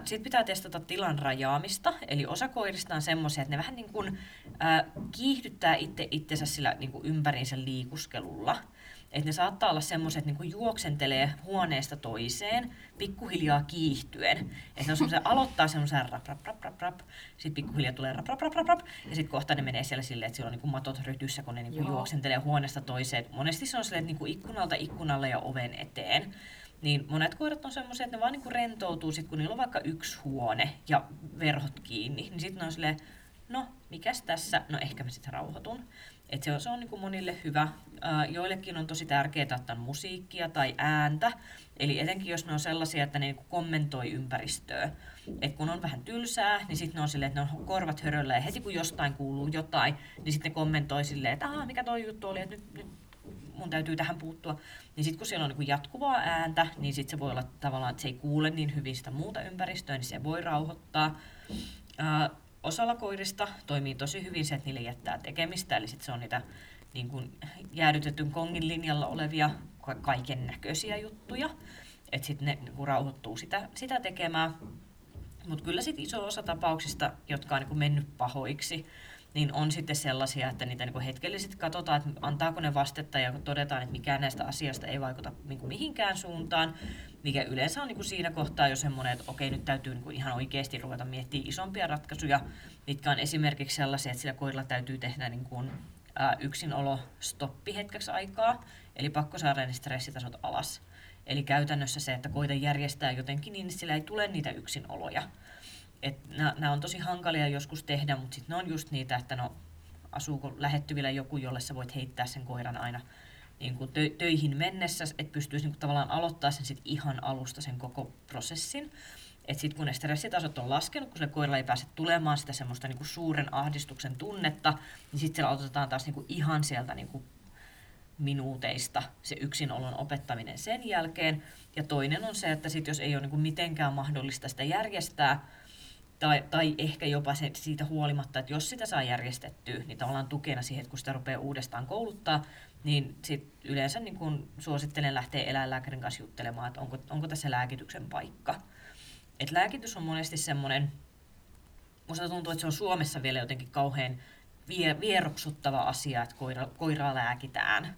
Sitten pitää testata tilan rajaamista, eli osa koirista on semmoisia, että ne vähän niin kuin, kiihdyttää itse itsensä sillä niin kuin ympäriinsä liikuskelulla että ne saattaa olla semmoiset, että niinku juoksentelee huoneesta toiseen pikkuhiljaa kiihtyen. Että ne on semmoisia, aloittaa semmoisen rap, rap, rap, rap, rap, sitten pikkuhiljaa tulee rap, rap, rap, rap, rap ja sitten kohta ne menee siellä silleen, että siellä on niinku matot rytyssä, kun ne niinku juoksentelee huoneesta toiseen. Monesti se on silleen, että niinku ikkunalta ikkunalle ja oven eteen. Niin monet koirat on semmoisia, että ne vaan niinku rentoutuu sit, kun niillä on vaikka yksi huone ja verhot kiinni. Niin sitten ne on silleen, no, mikäs tässä? No ehkä mä sitten rauhoitun. Et se on, se on niin kuin monille hyvä. joillekin on tosi tärkeää ottaa musiikkia tai ääntä. Eli etenkin jos ne on sellaisia, että ne niin kuin kommentoi ympäristöä. Et kun on vähän tylsää, niin sitten ne on silleen, että ne on korvat höröllä ja heti kun jostain kuuluu jotain, niin sitten ne kommentoi silleen, että Aa, mikä toi juttu oli, että nyt, nyt mun täytyy tähän puuttua. Niin sitten kun siellä on niin jatkuvaa ääntä, niin sitten se voi olla tavallaan, että se ei kuule niin hyvin sitä muuta ympäristöä, niin se voi rauhoittaa osalla koirista toimii tosi hyvin se, että niille jättää tekemistä, eli sit se on niitä niin kuin jäädytetyn kongin linjalla olevia kaiken näköisiä juttuja, että sitten ne niin rauhoittuu sitä, sitä tekemään. Mutta kyllä sitten iso osa tapauksista, jotka on niin mennyt pahoiksi, niin on sitten sellaisia, että niitä niin hetkellisesti katsotaan, että antaako ne vastetta ja todetaan, että mikään näistä asioista ei vaikuta niin mihinkään suuntaan, mikä yleensä on niin kuin siinä kohtaa jo semmoinen, että okei, nyt täytyy niin kuin ihan oikeasti ruveta miettimään isompia ratkaisuja, mitkä on esimerkiksi sellaisia, että sillä koirilla täytyy tehdä niin kuin, ää, yksinolo stoppi hetkeksi aikaa, eli pakko saada ne stressitasot alas. Eli käytännössä se, että koita järjestää jotenkin niin, että sillä ei tule niitä yksinoloja nämä on tosi hankalia joskus tehdä, mutta sitten ne on just niitä, että no asuuko lähettyvillä joku, jolle sä voit heittää sen koiran aina niin kuin tö- töihin mennessä, että pystyisi niin kuin tavallaan aloittaa sen sit ihan alusta sen koko prosessin. Että sitten kun ne stressitasot on laskenut, kun se koira ei pääse tulemaan sitä semmoista niin kuin suuren ahdistuksen tunnetta, niin sitten siellä aloitetaan taas niin kuin ihan sieltä niin kuin minuuteista se yksinolon opettaminen sen jälkeen. Ja toinen on se, että sit jos ei ole niin kuin mitenkään mahdollista sitä järjestää, tai, tai ehkä jopa se, siitä huolimatta, että jos sitä saa järjestettyä, niin tavallaan tukena siihen, että kun sitä rupeaa uudestaan kouluttaa, niin sit yleensä niin kun suosittelen lähteä eläinlääkärin kanssa juttelemaan, että onko, onko tässä lääkityksen paikka. Et lääkitys on monesti semmoinen, musta tuntuu, että se on Suomessa vielä jotenkin kauhean vie, vieroksuttava asia, että koira, koiraa lääkitään.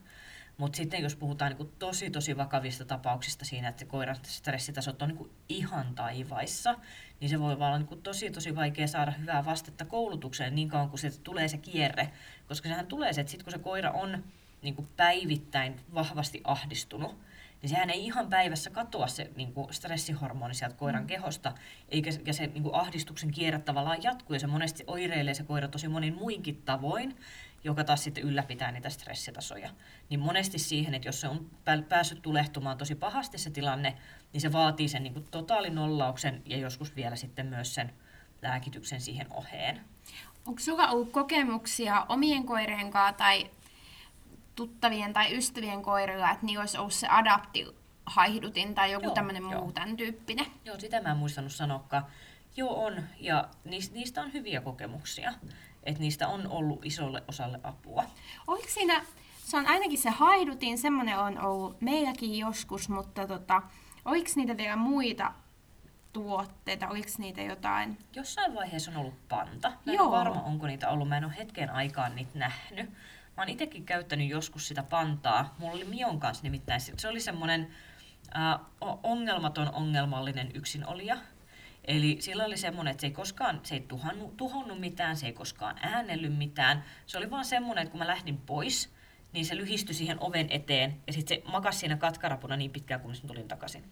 Mutta sitten jos puhutaan niin tosi tosi vakavista tapauksista siinä, että koiran stressitasot on niin ihan taivaissa, niin se voi olla niin tosi tosi vaikea saada hyvää vastetta koulutukseen niin kauan kuin se tulee se kierre. Koska sehän tulee se, että sitten kun se koira on niin päivittäin vahvasti ahdistunut, niin sehän ei ihan päivässä katoa se niin kuin stressihormoni sieltä koiran mm. kehosta, eikä ja se niin kuin ahdistuksen kierrä tavallaan jatkuu, ja se monesti oireilee se koira tosi monin muinkin tavoin, joka taas sitten ylläpitää niitä stressitasoja. Niin monesti siihen, että jos se on päässyt tulehtumaan tosi pahasti se tilanne, niin se vaatii sen niin kuin totaalinollauksen ja joskus vielä sitten myös sen lääkityksen siihen oheen. Onko sulla ollut kokemuksia omien koireen kanssa tai tuttavien tai ystävien koirilla, että niillä olisi ollut se adaptihaidutin tai joku tämmöinen muu tämän tyyppinen? Joo, sitä mä en muistanut sanoakaan. Joo, on. Ja niistä on hyviä kokemuksia. Että niistä on ollut isolle osalle apua. Oliko siinä, se on ainakin se haidutin, semmoinen on ollut meilläkin joskus, mutta tota, oliko niitä vielä muita tuotteita? Oliko niitä jotain? Jossain vaiheessa on ollut panta. Mä en Joo. varma, onko niitä ollut. Mä en ole hetken aikaan niitä nähnyt. Mä oon itsekin käyttänyt joskus sitä pantaa. Mulla oli Mion kanssa nimittäin. Se oli semmoinen äh, ongelmaton ongelmallinen yksinolija. Eli sillä oli semmoinen, että se ei koskaan, se ei tuhannut, tuhonnut mitään, se ei koskaan äänellyt mitään. Se oli vaan semmoinen, että kun mä lähdin pois, niin se lyhistyi siihen oven eteen ja sitten se makasi siinä katkarapuna niin pitkään, kunnes tulin takaisin.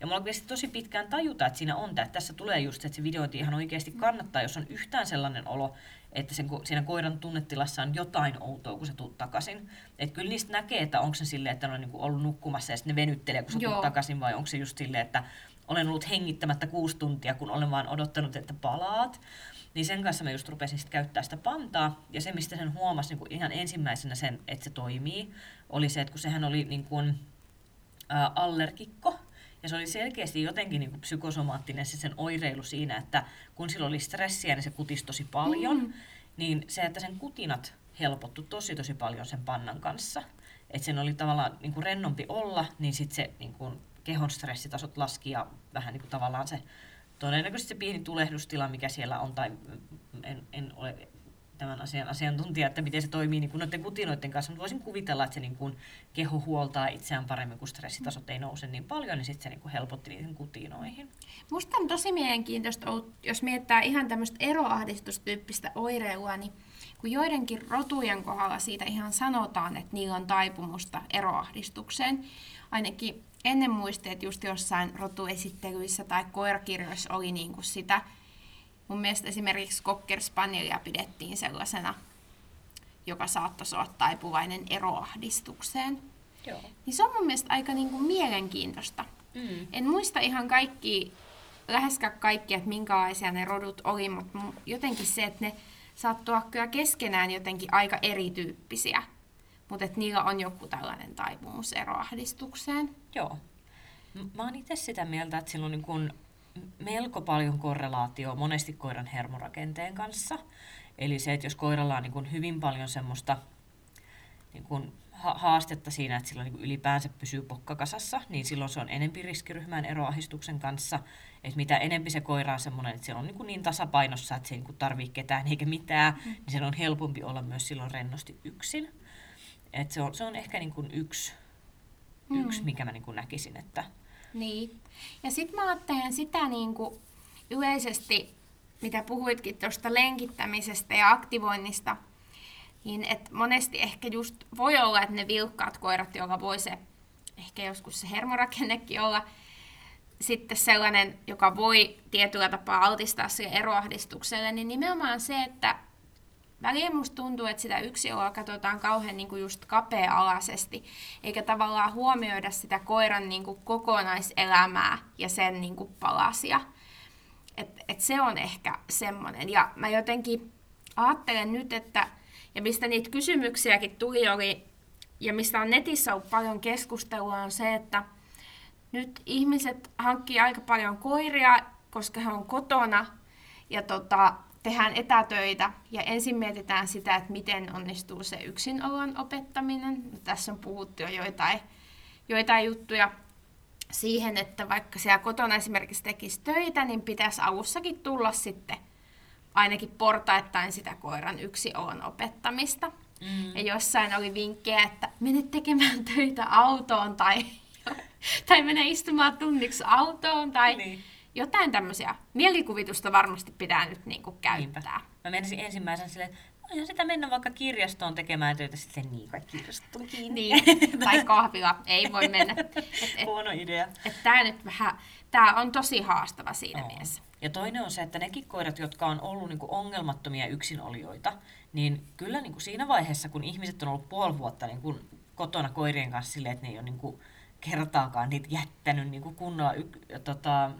Ja mulla kesti tosi pitkään tajuta, että siinä on tämä. Tässä tulee just, että se videointi ihan oikeasti kannattaa, jos on yhtään sellainen olo, että sen, siinä koiran tunnetilassa on jotain outoa, kun sä tuut takaisin. Että kyllä niistä näkee, että onko se silleen, että ne on niinku ollut nukkumassa ja sitten ne venyttelee, kun sä tuut takaisin, vai onko se just silleen, että olen ollut hengittämättä kuusi tuntia, kun olen vaan odottanut, että palaat. Niin sen kanssa mä just rupesin sitten käyttää sitä pantaa. Ja se, mistä sen huomasi niin ihan ensimmäisenä sen, että se toimii, oli se, että kun sehän oli niin kuin, ä, allergikko, ja se oli selkeästi jotenkin niin kuin psykosomaattinen se sen oireilu siinä, että kun sillä oli stressiä, niin se kutisi tosi paljon. Mm. Niin se, että sen kutinat helpottu tosi tosi paljon sen pannan kanssa. Että sen oli tavallaan niin kuin rennompi olla, niin sitten se niin kuin kehon stressitasot laski ja vähän niin kuin tavallaan se todennäköisesti se pieni tulehdustila, mikä siellä on, tai en, en ole tämän asian asiantuntija, että miten se toimii niin kuin noiden kutinoiden kanssa, mutta voisin kuvitella, että se niin kuin keho huoltaa itseään paremmin, kun stressitasot ei nouse niin paljon, niin sitten se niin kuin helpotti niihin kutinoihin. Musta on tosi mielenkiintoista, jos miettää ihan tämmöistä eroahdistustyyppistä oireilua, niin kun joidenkin rotujen kohdalla siitä ihan sanotaan, että niillä on taipumusta eroahdistukseen, ainakin ennen muisteet just jossain rotuesittelyissä tai koirakirjoissa oli niin kuin sitä, mun mielestä esimerkiksi Cocker Spanielia pidettiin sellaisena, joka saattaisi olla taipuvainen eroahdistukseen. Joo. Niin se on mun mielestä aika niin kuin mielenkiintoista. Mm. En muista ihan kaikki, läheskään kaikki, että minkälaisia ne rodut oli, mutta jotenkin se, että ne saattaa kyllä keskenään jotenkin aika erityyppisiä. Mutta että niillä on joku tällainen taipumus eroahdistukseen. Joo. Mä oon itse sitä mieltä, että sillä on niin kun melko paljon korrelaatio monesti koiran hermorakenteen kanssa. Eli se, että jos koiralla on niin kun hyvin paljon semmoista niin kun haastetta siinä, että sillä niin ylipäänsä pysyy pokkakasassa, niin silloin se on enempi riskiryhmän eroahistuksen kanssa. Että mitä enempi se koira on semmoinen, että se on niin, niin tasapainossa, että se ei niin tarvitse ketään eikä mitään, mm. niin sen on helpompi olla myös silloin rennosti yksin. Et se, on, se on ehkä niin kuin yksi, mm. yksi, mikä mä niin kuin näkisin, että... Niin. Ja sitten mä ajattelen sitä niin kuin yleisesti, mitä puhuitkin tuosta lenkittämisestä ja aktivoinnista, niin että monesti ehkä just voi olla, että ne vilkkaat koirat, joilla voi se, ehkä joskus se hermorakennekin olla, sitten sellainen, joka voi tietyllä tapaa altistaa sille eroahdistukselle, niin nimenomaan se, että Välillä musta tuntuu, että sitä yksilöä katsotaan kauhean niin kuin just kapea-alaisesti, eikä tavallaan huomioida sitä koiran niin kuin kokonaiselämää ja sen niin kuin palasia. Et, et se on ehkä semmoinen. Ja mä jotenkin ajattelen nyt, että, ja mistä niitä kysymyksiäkin tuli, oli, ja mistä on netissä ollut paljon keskustelua, on se, että nyt ihmiset hankkii aika paljon koiria, koska he on kotona, ja tota, tehdään etätöitä ja ensin mietitään sitä, että miten onnistuu se yksinolon opettaminen. Tässä on puhuttu jo joitain, joitain juttuja siihen, että vaikka siellä kotona esimerkiksi tekisi töitä, niin pitäisi alussakin tulla sitten ainakin portaittain sitä koiran yksiolon opettamista. Mm. Ja jossain oli vinkkejä, että mene tekemään töitä autoon tai, tai mene istumaan tunniksi autoon tai niin jotain tämmöisiä mielikuvitusta varmasti pitää nyt niin kuin käyttää. Niinpä. Mä menisin ensimmäisen silleen, että voihan sitä mennä vaikka kirjastoon tekemään töitä sitten niin, vai kirjasto on kiinni. Niin, tai kahvila, ei voi mennä. Et, et, Huono idea. et tää nyt vähän, tää on tosi haastava siinä Oo. mielessä. Ja toinen on se, että nekin koirat, jotka on ollut niinku ongelmattomia yksinolijoita, niin kyllä niinku siinä vaiheessa, kun ihmiset on ollut puoli vuotta niinku kotona koirien kanssa silleen, että ne ei ole niinku kertaakaan niitä jättänyt niinku kunnolla y- tota,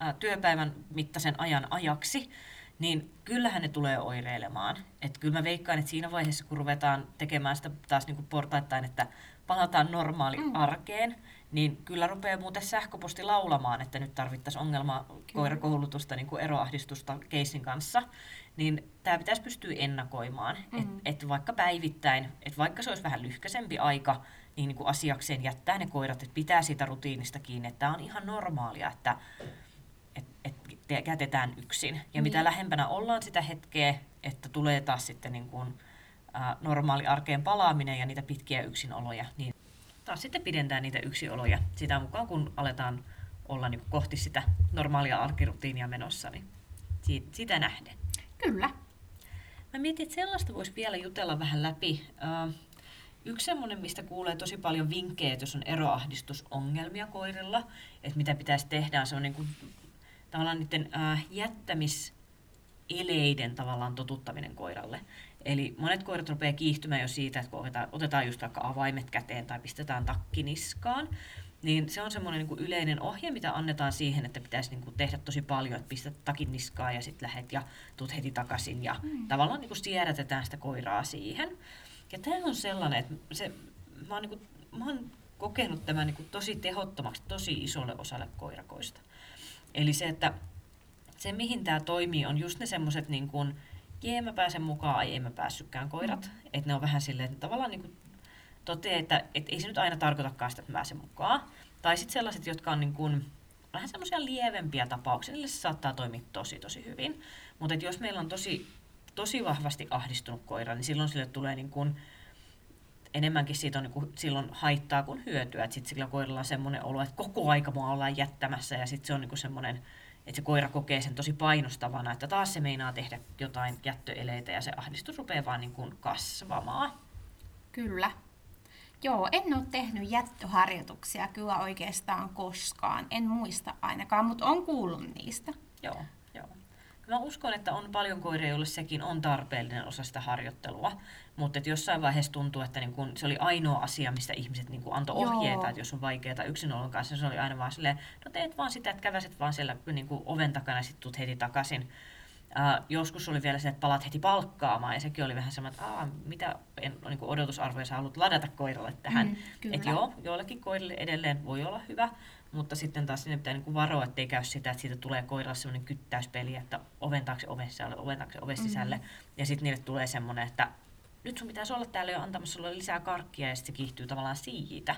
ää, työpäivän mittaisen ajan ajaksi, niin kyllähän ne tulee oireilemaan. Et kyllä mä veikkaan, että siinä vaiheessa, kun ruvetaan tekemään sitä taas niinku portaittain, että palataan normaali mm. arkeen, niin kyllä rupeaa muuten sähköposti laulamaan, että nyt tarvittaisiin ongelma koirakoulutusta, niin kuin eroahdistusta keisin kanssa, niin tämä pitäisi pystyä ennakoimaan, mm. että et vaikka päivittäin, että vaikka se olisi vähän lyhkäisempi aika, niin, niin kuin asiakseen jättää ne koirat, että pitää siitä rutiinista kiinni, että tämä on ihan normaalia, että jätetään yksin. Ja niin. mitä lähempänä ollaan sitä hetkeä, että tulee taas sitten niin kuin, ä, normaali arkeen palaaminen ja niitä pitkiä yksinoloja, niin taas sitten pidentää niitä yksinoloja sitä mukaan, kun aletaan olla niin kuin kohti sitä normaalia arkirutiinia menossa, niin siitä, sitä nähden. Kyllä. Mä mietin, että sellaista voisi vielä jutella vähän läpi. Ö, Yksi semmoinen, mistä kuulee tosi paljon vinkkejä, jos on eroahdistusongelmia koirilla, että mitä pitäisi tehdä, se on niin kuin, tavallaan niiden äh, jättämiseleiden tavallaan totuttaminen koiralle. Eli monet koirat rupeaa kiihtymään jo siitä, että kun otetaan, otetaan just vaikka avaimet käteen tai pistetään takki niskaan, niin se on semmoinen niin yleinen ohje, mitä annetaan siihen, että pitäisi niin kuin tehdä tosi paljon, että pistät takin niskaan ja sitten lähet ja tuut heti takaisin ja mm. tavallaan niin kuin siedätetään sitä koiraa siihen. Ja tämä on sellainen, että se, mä, oon niin kuin, mä oon kokenut tämän niin kuin tosi tehottomaksi tosi isolle osalle koirakoista. Eli se, että se mihin tämä toimii on just ne semmoiset niin kuin, jee mä pääsen mukaan, ai en mä päässytkään koirat. Mm. Että ne on vähän silleen, että tavallaan niin kuin toteaa, että et ei se nyt aina tarkoitakaan sitä, että mä pääsen mukaan. Tai sitten sellaiset, jotka on niin kuin, vähän semmoisia lievempiä tapauksia, niille se saattaa toimia tosi tosi hyvin. Mutta jos meillä on tosi, tosi vahvasti ahdistunut koira, niin silloin sille tulee niin kuin, enemmänkin siitä on niin kuin silloin haittaa kuin hyötyä. Että sitten sillä koiralla on semmoinen olo, että koko aika mua ollaan jättämässä ja sitten se on niin kuin semmoinen, että se koira kokee sen tosi painostavana, että taas se meinaa tehdä jotain jättöeleitä ja se ahdistus rupeaa vaan niin kuin kasvamaan. Kyllä. Joo, en ole tehnyt jättöharjoituksia kyllä oikeastaan koskaan. En muista ainakaan, mutta on kuullut niistä. Joo. Mä uskon, että on paljon koiria, joille sekin on tarpeellinen osa sitä harjoittelua, mutta että jossain vaiheessa tuntuu, että niin kun se oli ainoa asia, mistä ihmiset niin kun antoi Joo. ohjeita, että jos on vaikeaa yksinolon kanssa, se oli aina vaan silleen, no teet vaan sitä, että käväset vaan siellä niin oven takana ja sitten tuut heti takaisin. Uh, joskus oli vielä se, että palat heti palkkaamaan ja sekin oli vähän semmoinen, että Aa, mitä en, niin odotusarvoja sä haluat ladata koiralle tähän. Mm, kyllä. että joo, joillekin koirille edelleen voi olla hyvä, mutta sitten taas sinne pitää niin kuin varoa, ettei käy sitä, että siitä tulee koiralle semmoinen kyttäyspeli, että oven taakse oven sisälle, oven taakse oven sisälle. Mm. Ja sitten niille tulee semmoinen, että nyt sun pitäisi olla täällä jo antamassa sulle lisää karkkia ja sitten se kiihtyy tavallaan siitä.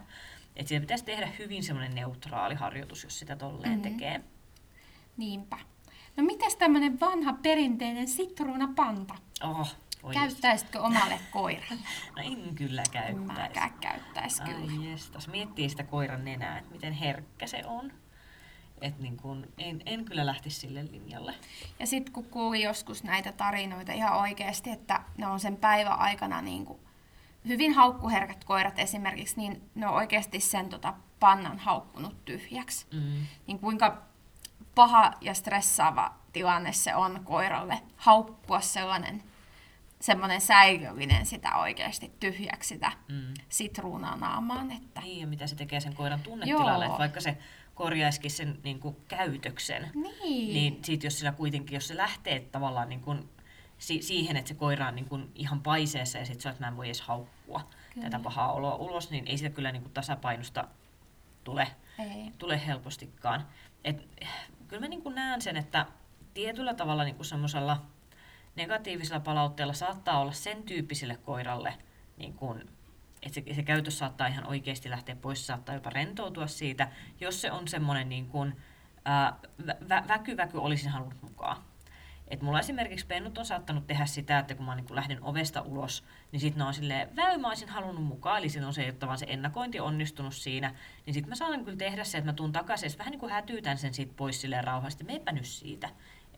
Että siitä pitäisi tehdä hyvin semmoinen neutraali harjoitus, jos sitä tolleen Mhm. mm-hmm. tekee. Niinpä. No mitäs tämmönen vanha perinteinen sitruunapanta? Oh, voi Käyttäisitkö omalle koiralle? No en kyllä käyttäisi. mäkään käyttäisi kyllä. Ai jestas, miettii sitä koiran nenää, että miten herkkä se on. Et niin kun, en, en kyllä lähtisi sille linjalle. Ja sitten kun kuuli joskus näitä tarinoita ihan oikeasti, että ne on sen päivän aikana niin kuin hyvin haukkuherkät koirat esimerkiksi, niin ne on oikeasti sen tota pannan haukkunut tyhjäksi. Mm. Niin kuinka paha ja stressaava tilanne se on koiralle haukkua sellainen semmoinen säilöllinen sitä oikeasti tyhjäksi sitä Mm. sitruunaa naamaan. Että... Niin, ja mitä se tekee sen koiran tunnetilalle, että vaikka se korjaisikin sen niin kuin, käytöksen, Niin. niin sit jos sillä kuitenkin, jos se lähtee tavallaan niin kuin, si- siihen, että se koira on niin kuin, ihan paiseessa ja sitten se, että mä en voi edes haukkua Kyllä. tätä pahaa oloa ulos, niin ei sitä kyllä niin kuin, tasapainosta tule, Ei. tule helpostikaan. Et, kyllä mä niin näen sen, että tietyllä tavalla niin semmoisella negatiivisella palautteella saattaa olla sen tyyppiselle koiralle, niin kuin, että se, se käytös saattaa ihan oikeasti lähteä pois, saattaa jopa rentoutua siitä, jos se on semmoinen niin kuin, ää, vä- vä- väky, väky olisin halunnut mukaan. Et mulla esimerkiksi pennut on saattanut tehdä sitä, että kun mä niin lähden ovesta ulos, niin sitten ne on silleen, väy mä olisin halunnut mukaan, eli silloin se ole tavallaan se ennakointi onnistunut siinä, niin sitten mä saan kyllä tehdä se, että mä tuun takaisin, vähän niin kuin hätyytän sen siitä pois silleen rauhallisesti, meepä nyt siitä.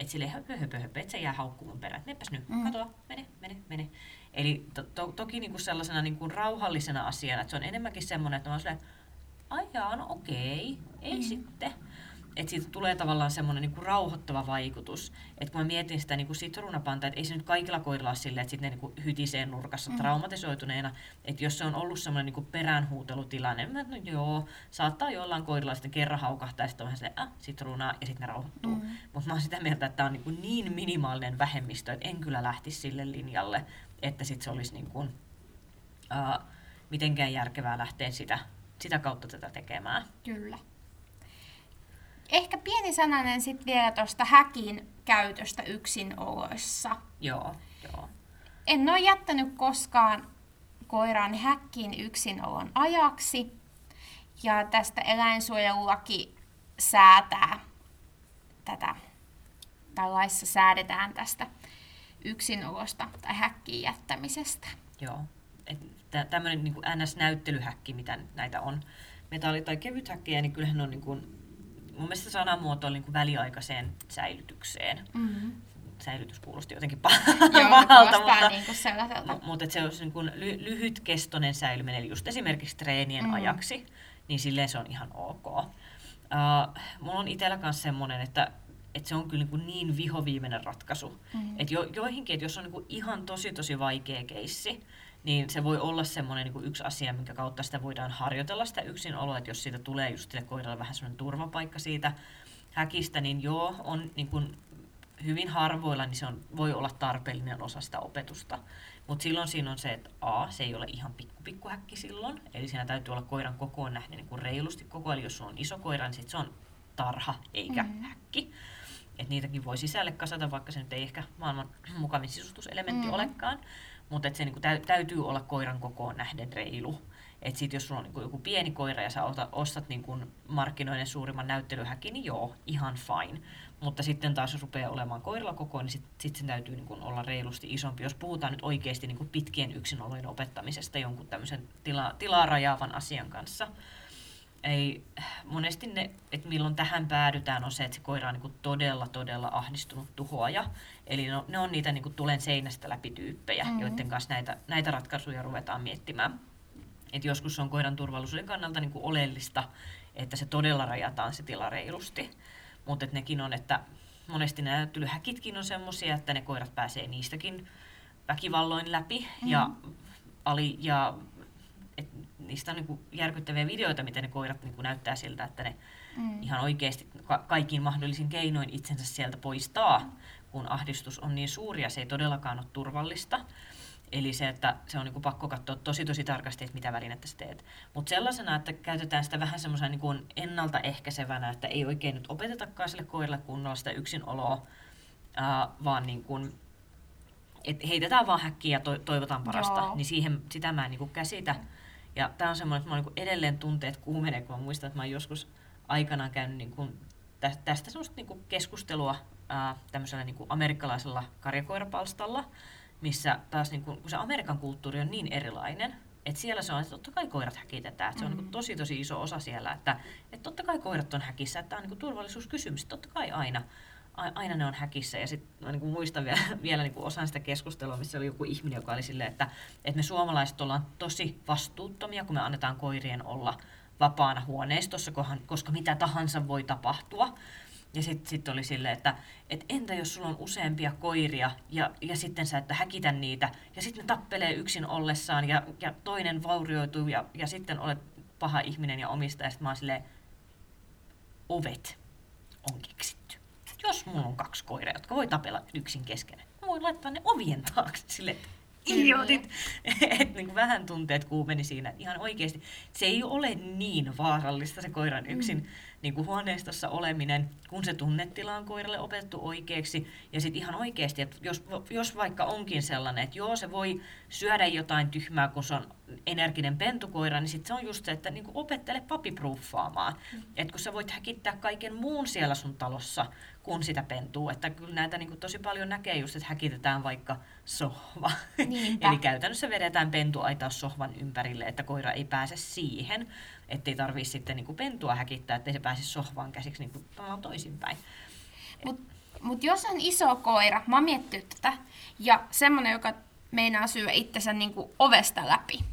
Että sille höpö, höpö, höpö, että se jää haukkumaan perään. Menepäs nyt, mm. katoa, mene, mene, mene. Eli to, to, toki niin kuin sellaisena niin kuin rauhallisena asiana, että se on enemmänkin semmoinen, että mä oon silleen, ai no okei, ei mm. sitten että siitä tulee tavallaan semmoinen niinku rauhoittava vaikutus. Että kun mä mietin sitä niinku sitruunapanta, että ei se nyt kaikilla koirilla ole silleen, että sitten ne niinku hytisee nurkassa mm. traumatisoituneena. Että jos se on ollut semmoinen niinku peräänhuutelutilanne, mä no joo, saattaa jollain koirilla sitten kerran haukahtaa ja sitten on vähän silleen, ah, sitruunaa ja sitten ne rauhoittuu. Mm. Mutta mä oon sitä mieltä, että tämä on niinku niin minimaalinen vähemmistö, että en kyllä lähtisi sille linjalle, että sitten se olisi niinku, uh, mitenkään järkevää lähteä sitä, sitä kautta tätä tekemään. Kyllä. Ehkä pieni sananen sitten vielä tuosta häkin käytöstä yksinoloissa. Joo, joo. En ole jättänyt koskaan koiran häkkiin yksinolon ajaksi. Ja tästä eläinsuojelulaki säätää tätä, tai laissa säädetään tästä yksinolosta tai häkkiin jättämisestä. Joo. Tämmöinen niin NS-näyttelyhäkki, mitä näitä on, metalli- tai kevythäkkejä, niin kyllähän on niin kuin mun mielestä sanamuoto oli niin väliaikaiseen säilytykseen. Mm-hmm. Säilytys kuulosti jotenkin pahalta, mutta, niin kuin mutta se olisi niin kuin ly- lyhytkestoinen säilyminen, eli just esimerkiksi treenien mm-hmm. ajaksi, niin silleen se on ihan ok. Uh, mulla on itsellä myös semmoinen, että että se on kyllä niin, niin vihoviimeinen ratkaisu. Mm-hmm. Että jo, joihinkin, että jos on niin ihan tosi tosi vaikea keissi, niin se voi olla semmoinen niin yksi asia, minkä kautta sitä voidaan harjoitella sitä yksinoloa, että jos siitä tulee just sille koiralle vähän semmoinen turvapaikka siitä häkistä, niin joo, on niin kuin hyvin harvoilla, niin se on, voi olla tarpeellinen osa sitä opetusta. Mutta silloin siinä on se, että A, se ei ole ihan pikku, pikku häkki silloin, eli siinä täytyy olla koiran kokoon nähden niin kuin reilusti koko, eli jos on iso koira, niin sit se on tarha eikä mm. häkki. Et niitäkin voi sisälle kasata, vaikka se nyt ei ehkä maailman mukavin sisustuselementti mm. olekaan mutta se niinku täytyy olla koiran kokoon nähden reilu. Et sit jos sulla on niinku joku pieni koira ja sä ostat, ostat niinku markkinoiden suurimman näyttelyhäkin, niin joo, ihan fine. Mutta sitten taas jos rupeaa olemaan koiralla kokoon, niin sitten sit sen täytyy niinku olla reilusti isompi. Jos puhutaan nyt oikeasti niinku pitkien yksinolojen opettamisesta jonkun tämmöisen tila, tilaa rajaavan asian kanssa, ei, monesti ne, että milloin tähän päädytään, on se, että se koira on niin todella, todella ahdistunut tuhoaja. Eli no, ne on niitä niin kuin tulen seinästä läpi tyyppejä, mm-hmm. joiden kanssa näitä, näitä ratkaisuja ruvetaan miettimään. Et joskus on koiran turvallisuuden kannalta niin kuin oleellista, että se todella rajataan se tila reilusti. Mutta nekin on, että monesti nämä tylyhäkitkin on semmoisia, että ne koirat pääsee niistäkin väkivalloin läpi mm-hmm. ja, ali, ja et niistä on niin järkyttäviä videoita, miten ne koirat niin näyttää siltä, että ne mm. ihan oikeasti ka- kaikkiin mahdollisin keinoin itsensä sieltä poistaa, kun ahdistus on niin suuri ja se ei todellakaan ole turvallista. Eli se, että se on niin kuin pakko katsoa tosi tosi tarkasti, että mitä välinettä sä teet. Mutta sellaisena, että käytetään sitä vähän semmoisena niin kuin ennaltaehkäisevänä, että ei oikein nyt opetetakaan sille koiralle kunnolla sitä yksinoloa, ää, vaan niin kuin, et heitetään vaan häkkiä ja to- toivotaan parasta. Joo. Niin siihen, sitä mä en niin kuin käsitä. Ja tämä on semmoinen, että mä niin edelleen tunteet kuumenee, kun mä muistan, että mä oon joskus aikanaan käynyt niin kuin tästä semmoista niin kuin keskustelua tämmöisellä niin kuin amerikkalaisella karjakoirapalstalla, missä taas niin kuin, kun se Amerikan kulttuuri on niin erilainen, että siellä se on, että totta kai koirat häkitetään. Että se on mm. niin kuin tosi tosi iso osa siellä, että, että totta kai koirat on häkissä, että tämä on niin kuin turvallisuuskysymys, totta kai aina aina ne on häkissä. Ja sitten niin muistan vielä, vielä niin kuin osan sitä keskustelua, missä oli joku ihminen, joka oli silleen, että, että me suomalaiset ollaan tosi vastuuttomia, kun me annetaan koirien olla vapaana huoneistossa, koska mitä tahansa voi tapahtua. Ja sitten sit oli silleen, että et entä jos sulla on useampia koiria ja, ja sitten sä että häkitä niitä ja sitten ne tappelee yksin ollessaan ja, ja toinen vaurioituu ja, ja sitten olet paha ihminen ja omistaja. Sitten mä oon silleen, ovet on keksitty jos mulla on kaksi koiraa, jotka voi tapella yksin kesken, mä voin laittaa ne ovien taakse sille, että idiotit. että niin vähän tunteet kuumeni siinä. Ihan oikeasti se ei ole niin vaarallista se koiran yksin mm niin kuin huoneistossa oleminen, kun se tunnetila on koiralle opetettu oikeaksi. Ja sitten ihan oikeasti, että jos, jos vaikka onkin sellainen, että joo, se voi syödä jotain tyhmää, kun se on energinen pentukoira, niin sitten se on just se, että niin kuin opettele papiproofaamaan. Mm. Että kun sä voit häkittää kaiken muun siellä sun talossa, kun sitä pentuu. Että kyllä näitä niin kuin tosi paljon näkee just, että häkitetään vaikka sohva. Eli käytännössä vedetään pentuaitaus sohvan ympärille, että koira ei pääse siihen ettei tarvii sitten niin kuin pentua häkittää, ettei se pääse sohvaan käsiksi niin kuin toisinpäin. Mut Mutta jos on iso koira, mä oon miettinyt tätä, ja semmonen, joka meinaa syödä itsensä niinku ovesta läpi,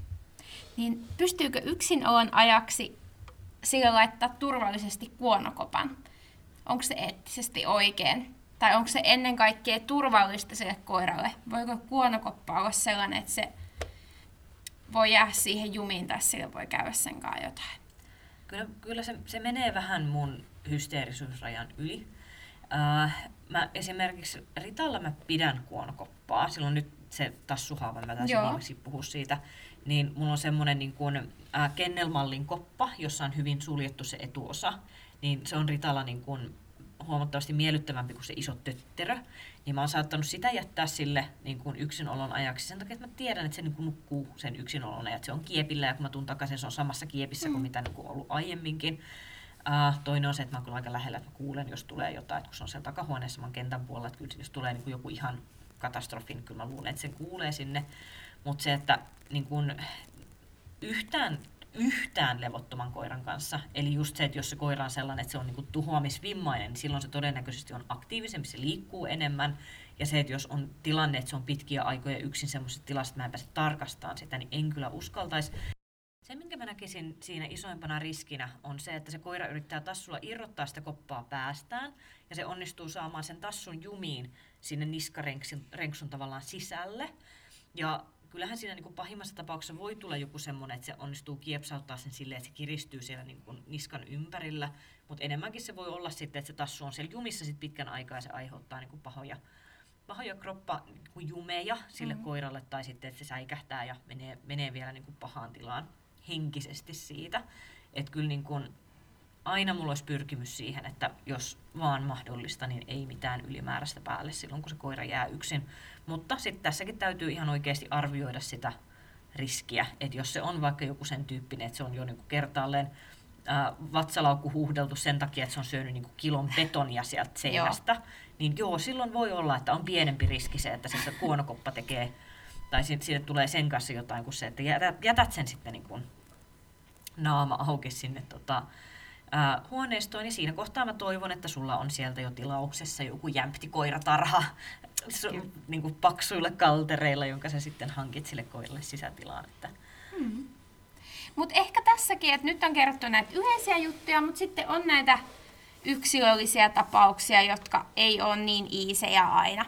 niin pystyykö yksin olon ajaksi sillä laittaa turvallisesti kuonokopan? Onko se eettisesti oikein? Tai onko se ennen kaikkea turvallista sille koiralle? Voiko kuonokoppa olla sellainen, että se voi jäädä siihen jumiin tai sillä voi käydä sen kanssa jotain? Kyllä, kyllä se, se menee vähän mun hysteerisuusrajan yli. Äh, mä esimerkiksi Ritalla mä pidän kuonokoppaa. Silloin nyt se tassuhaava, mä taisin viimeksi puhua siitä. Niin mulla on semmoinen niin kuin, äh, kennelmallin koppa, jossa on hyvin suljettu se etuosa. Niin se on Ritalla niin kuin, huomattavasti miellyttävämpi kuin se iso tötterö, niin mä oon saattanut sitä jättää sille niin kuin yksinolon ajaksi sen takia, että mä tiedän, että se niin kuin nukkuu sen yksinolon ajan, että se on kiepillä ja kun mä tuun takaisin, se on samassa kiepissä mm. kuin mitä niin kuin ollut aiemminkin. Uh, toinen on se, että mä oon kyllä aika lähellä, että mä kuulen, jos tulee jotain, että kun se on siellä takahuoneessa, mä oon kentän puolella, että kyllä jos tulee niin kuin joku ihan katastrofi, niin kyllä mä luulen, että sen kuulee sinne. Mutta se, että niin kuin, yhtään yhtään levottoman koiran kanssa. Eli just se, että jos se koira on sellainen, että se on niin tuhoamisvimmainen, niin silloin se todennäköisesti on aktiivisempi, se liikkuu enemmän. Ja se, että jos on tilanne, että se on pitkiä aikoja yksin semmoisessa tilassa, että mä en pääse tarkastamaan sitä, niin en kyllä uskaltaisi. Se, minkä mä näkisin siinä isoimpana riskinä, on se, että se koira yrittää tassulla irrottaa sitä koppaa päästään, ja se onnistuu saamaan sen tassun jumiin sinne niskarenksun tavallaan sisälle. Ja kyllähän siinä niin kuin pahimmassa tapauksessa voi tulla joku semmoinen, että se onnistuu kiepsauttaa sen silleen, että se kiristyy siellä niin kuin niskan ympärillä, mutta enemmänkin se voi olla sitten, että se tassu on siellä jumissa sit pitkän aikaa ja se aiheuttaa niin kuin pahoja, pahoja kroppa niin jumeja sille mm-hmm. koiralle tai sitten, että se säikähtää ja menee, menee vielä niin kuin pahaan tilaan henkisesti siitä. Että kyllä niin kuin, aina mulla olisi pyrkimys siihen, että jos vaan mahdollista, niin ei mitään ylimääräistä päälle silloin, kun se koira jää yksin. Mutta sitten tässäkin täytyy ihan oikeasti arvioida sitä riskiä, että jos se on vaikka joku sen tyyppinen, että se on jo niinku kertaalleen ää, vatsalaukku huuhdeltu sen takia, että se on syönyt niinku kilon betonia sieltä seinästä, joo. niin joo, silloin voi olla, että on pienempi riski se, että se kuonokoppa tekee, tai sitten siitä tulee sen kanssa jotain kuin se, että jätät, jätät sen sitten niinku naama auki sinne tota, ää, huoneistoon, niin siinä kohtaa mä toivon, että sulla on sieltä jo tilauksessa joku jämpti su, niin kuin paksuilla kaltereilla, jonka sä sitten hankit sille koiralle sisätilaan. Että. Hmm. Mutta ehkä tässäkin, että nyt on kerrottu näitä yleisiä juttuja, mutta sitten on näitä yksilöllisiä tapauksia, jotka ei ole niin iisejä aina.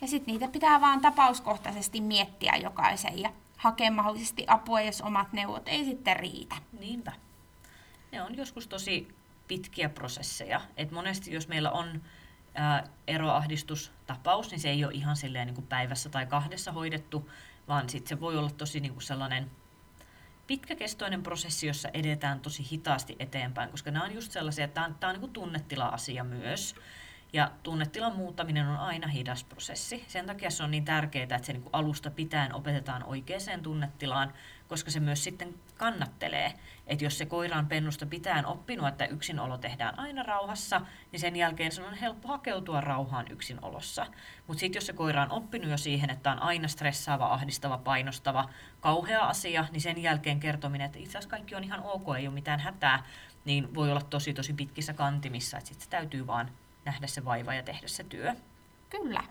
Ja sitten niitä pitää vaan tapauskohtaisesti miettiä jokaisen ja hakea mahdollisesti apua, jos omat neuvot ei sitten riitä. Niinpä. Ne on joskus tosi pitkiä prosesseja. Et monesti jos meillä on eroahdistustapaus, niin se ei ole ihan silleen niin kuin päivässä tai kahdessa hoidettu, vaan sitten se voi olla tosi niin kuin sellainen pitkäkestoinen prosessi, jossa edetään tosi hitaasti eteenpäin, koska nämä on just sellaisia, että tämä on, tämä on niin tunnetila-asia myös. Ja tunnetilan muuttaminen on aina hidas prosessi. Sen takia se on niin tärkeää, että se niin alusta pitäen opetetaan oikeaan tunnetilaan, koska se myös sitten kannattelee. Että jos se koiraan pennusta pitäen oppinut, että yksinolo tehdään aina rauhassa, niin sen jälkeen se on helppo hakeutua rauhaan yksinolossa. Mutta sitten jos se koira on oppinut jo siihen, että on aina stressaava, ahdistava, painostava, kauhea asia, niin sen jälkeen kertominen, että itse asiassa kaikki on ihan ok, ei ole mitään hätää, niin voi olla tosi tosi pitkissä kantimissa, että sitten se täytyy vaan nähdä se vaiva ja tehdä se työ. Kyllä.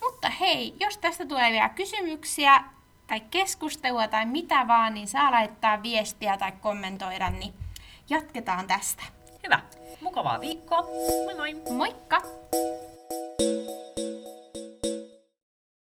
Mutta hei, jos tästä tulee vielä kysymyksiä tai keskustelua tai mitä vaan, niin saa laittaa viestiä tai kommentoida, niin jatketaan tästä. Hyvä. Mukavaa viikkoa. Moi moi. Moikka!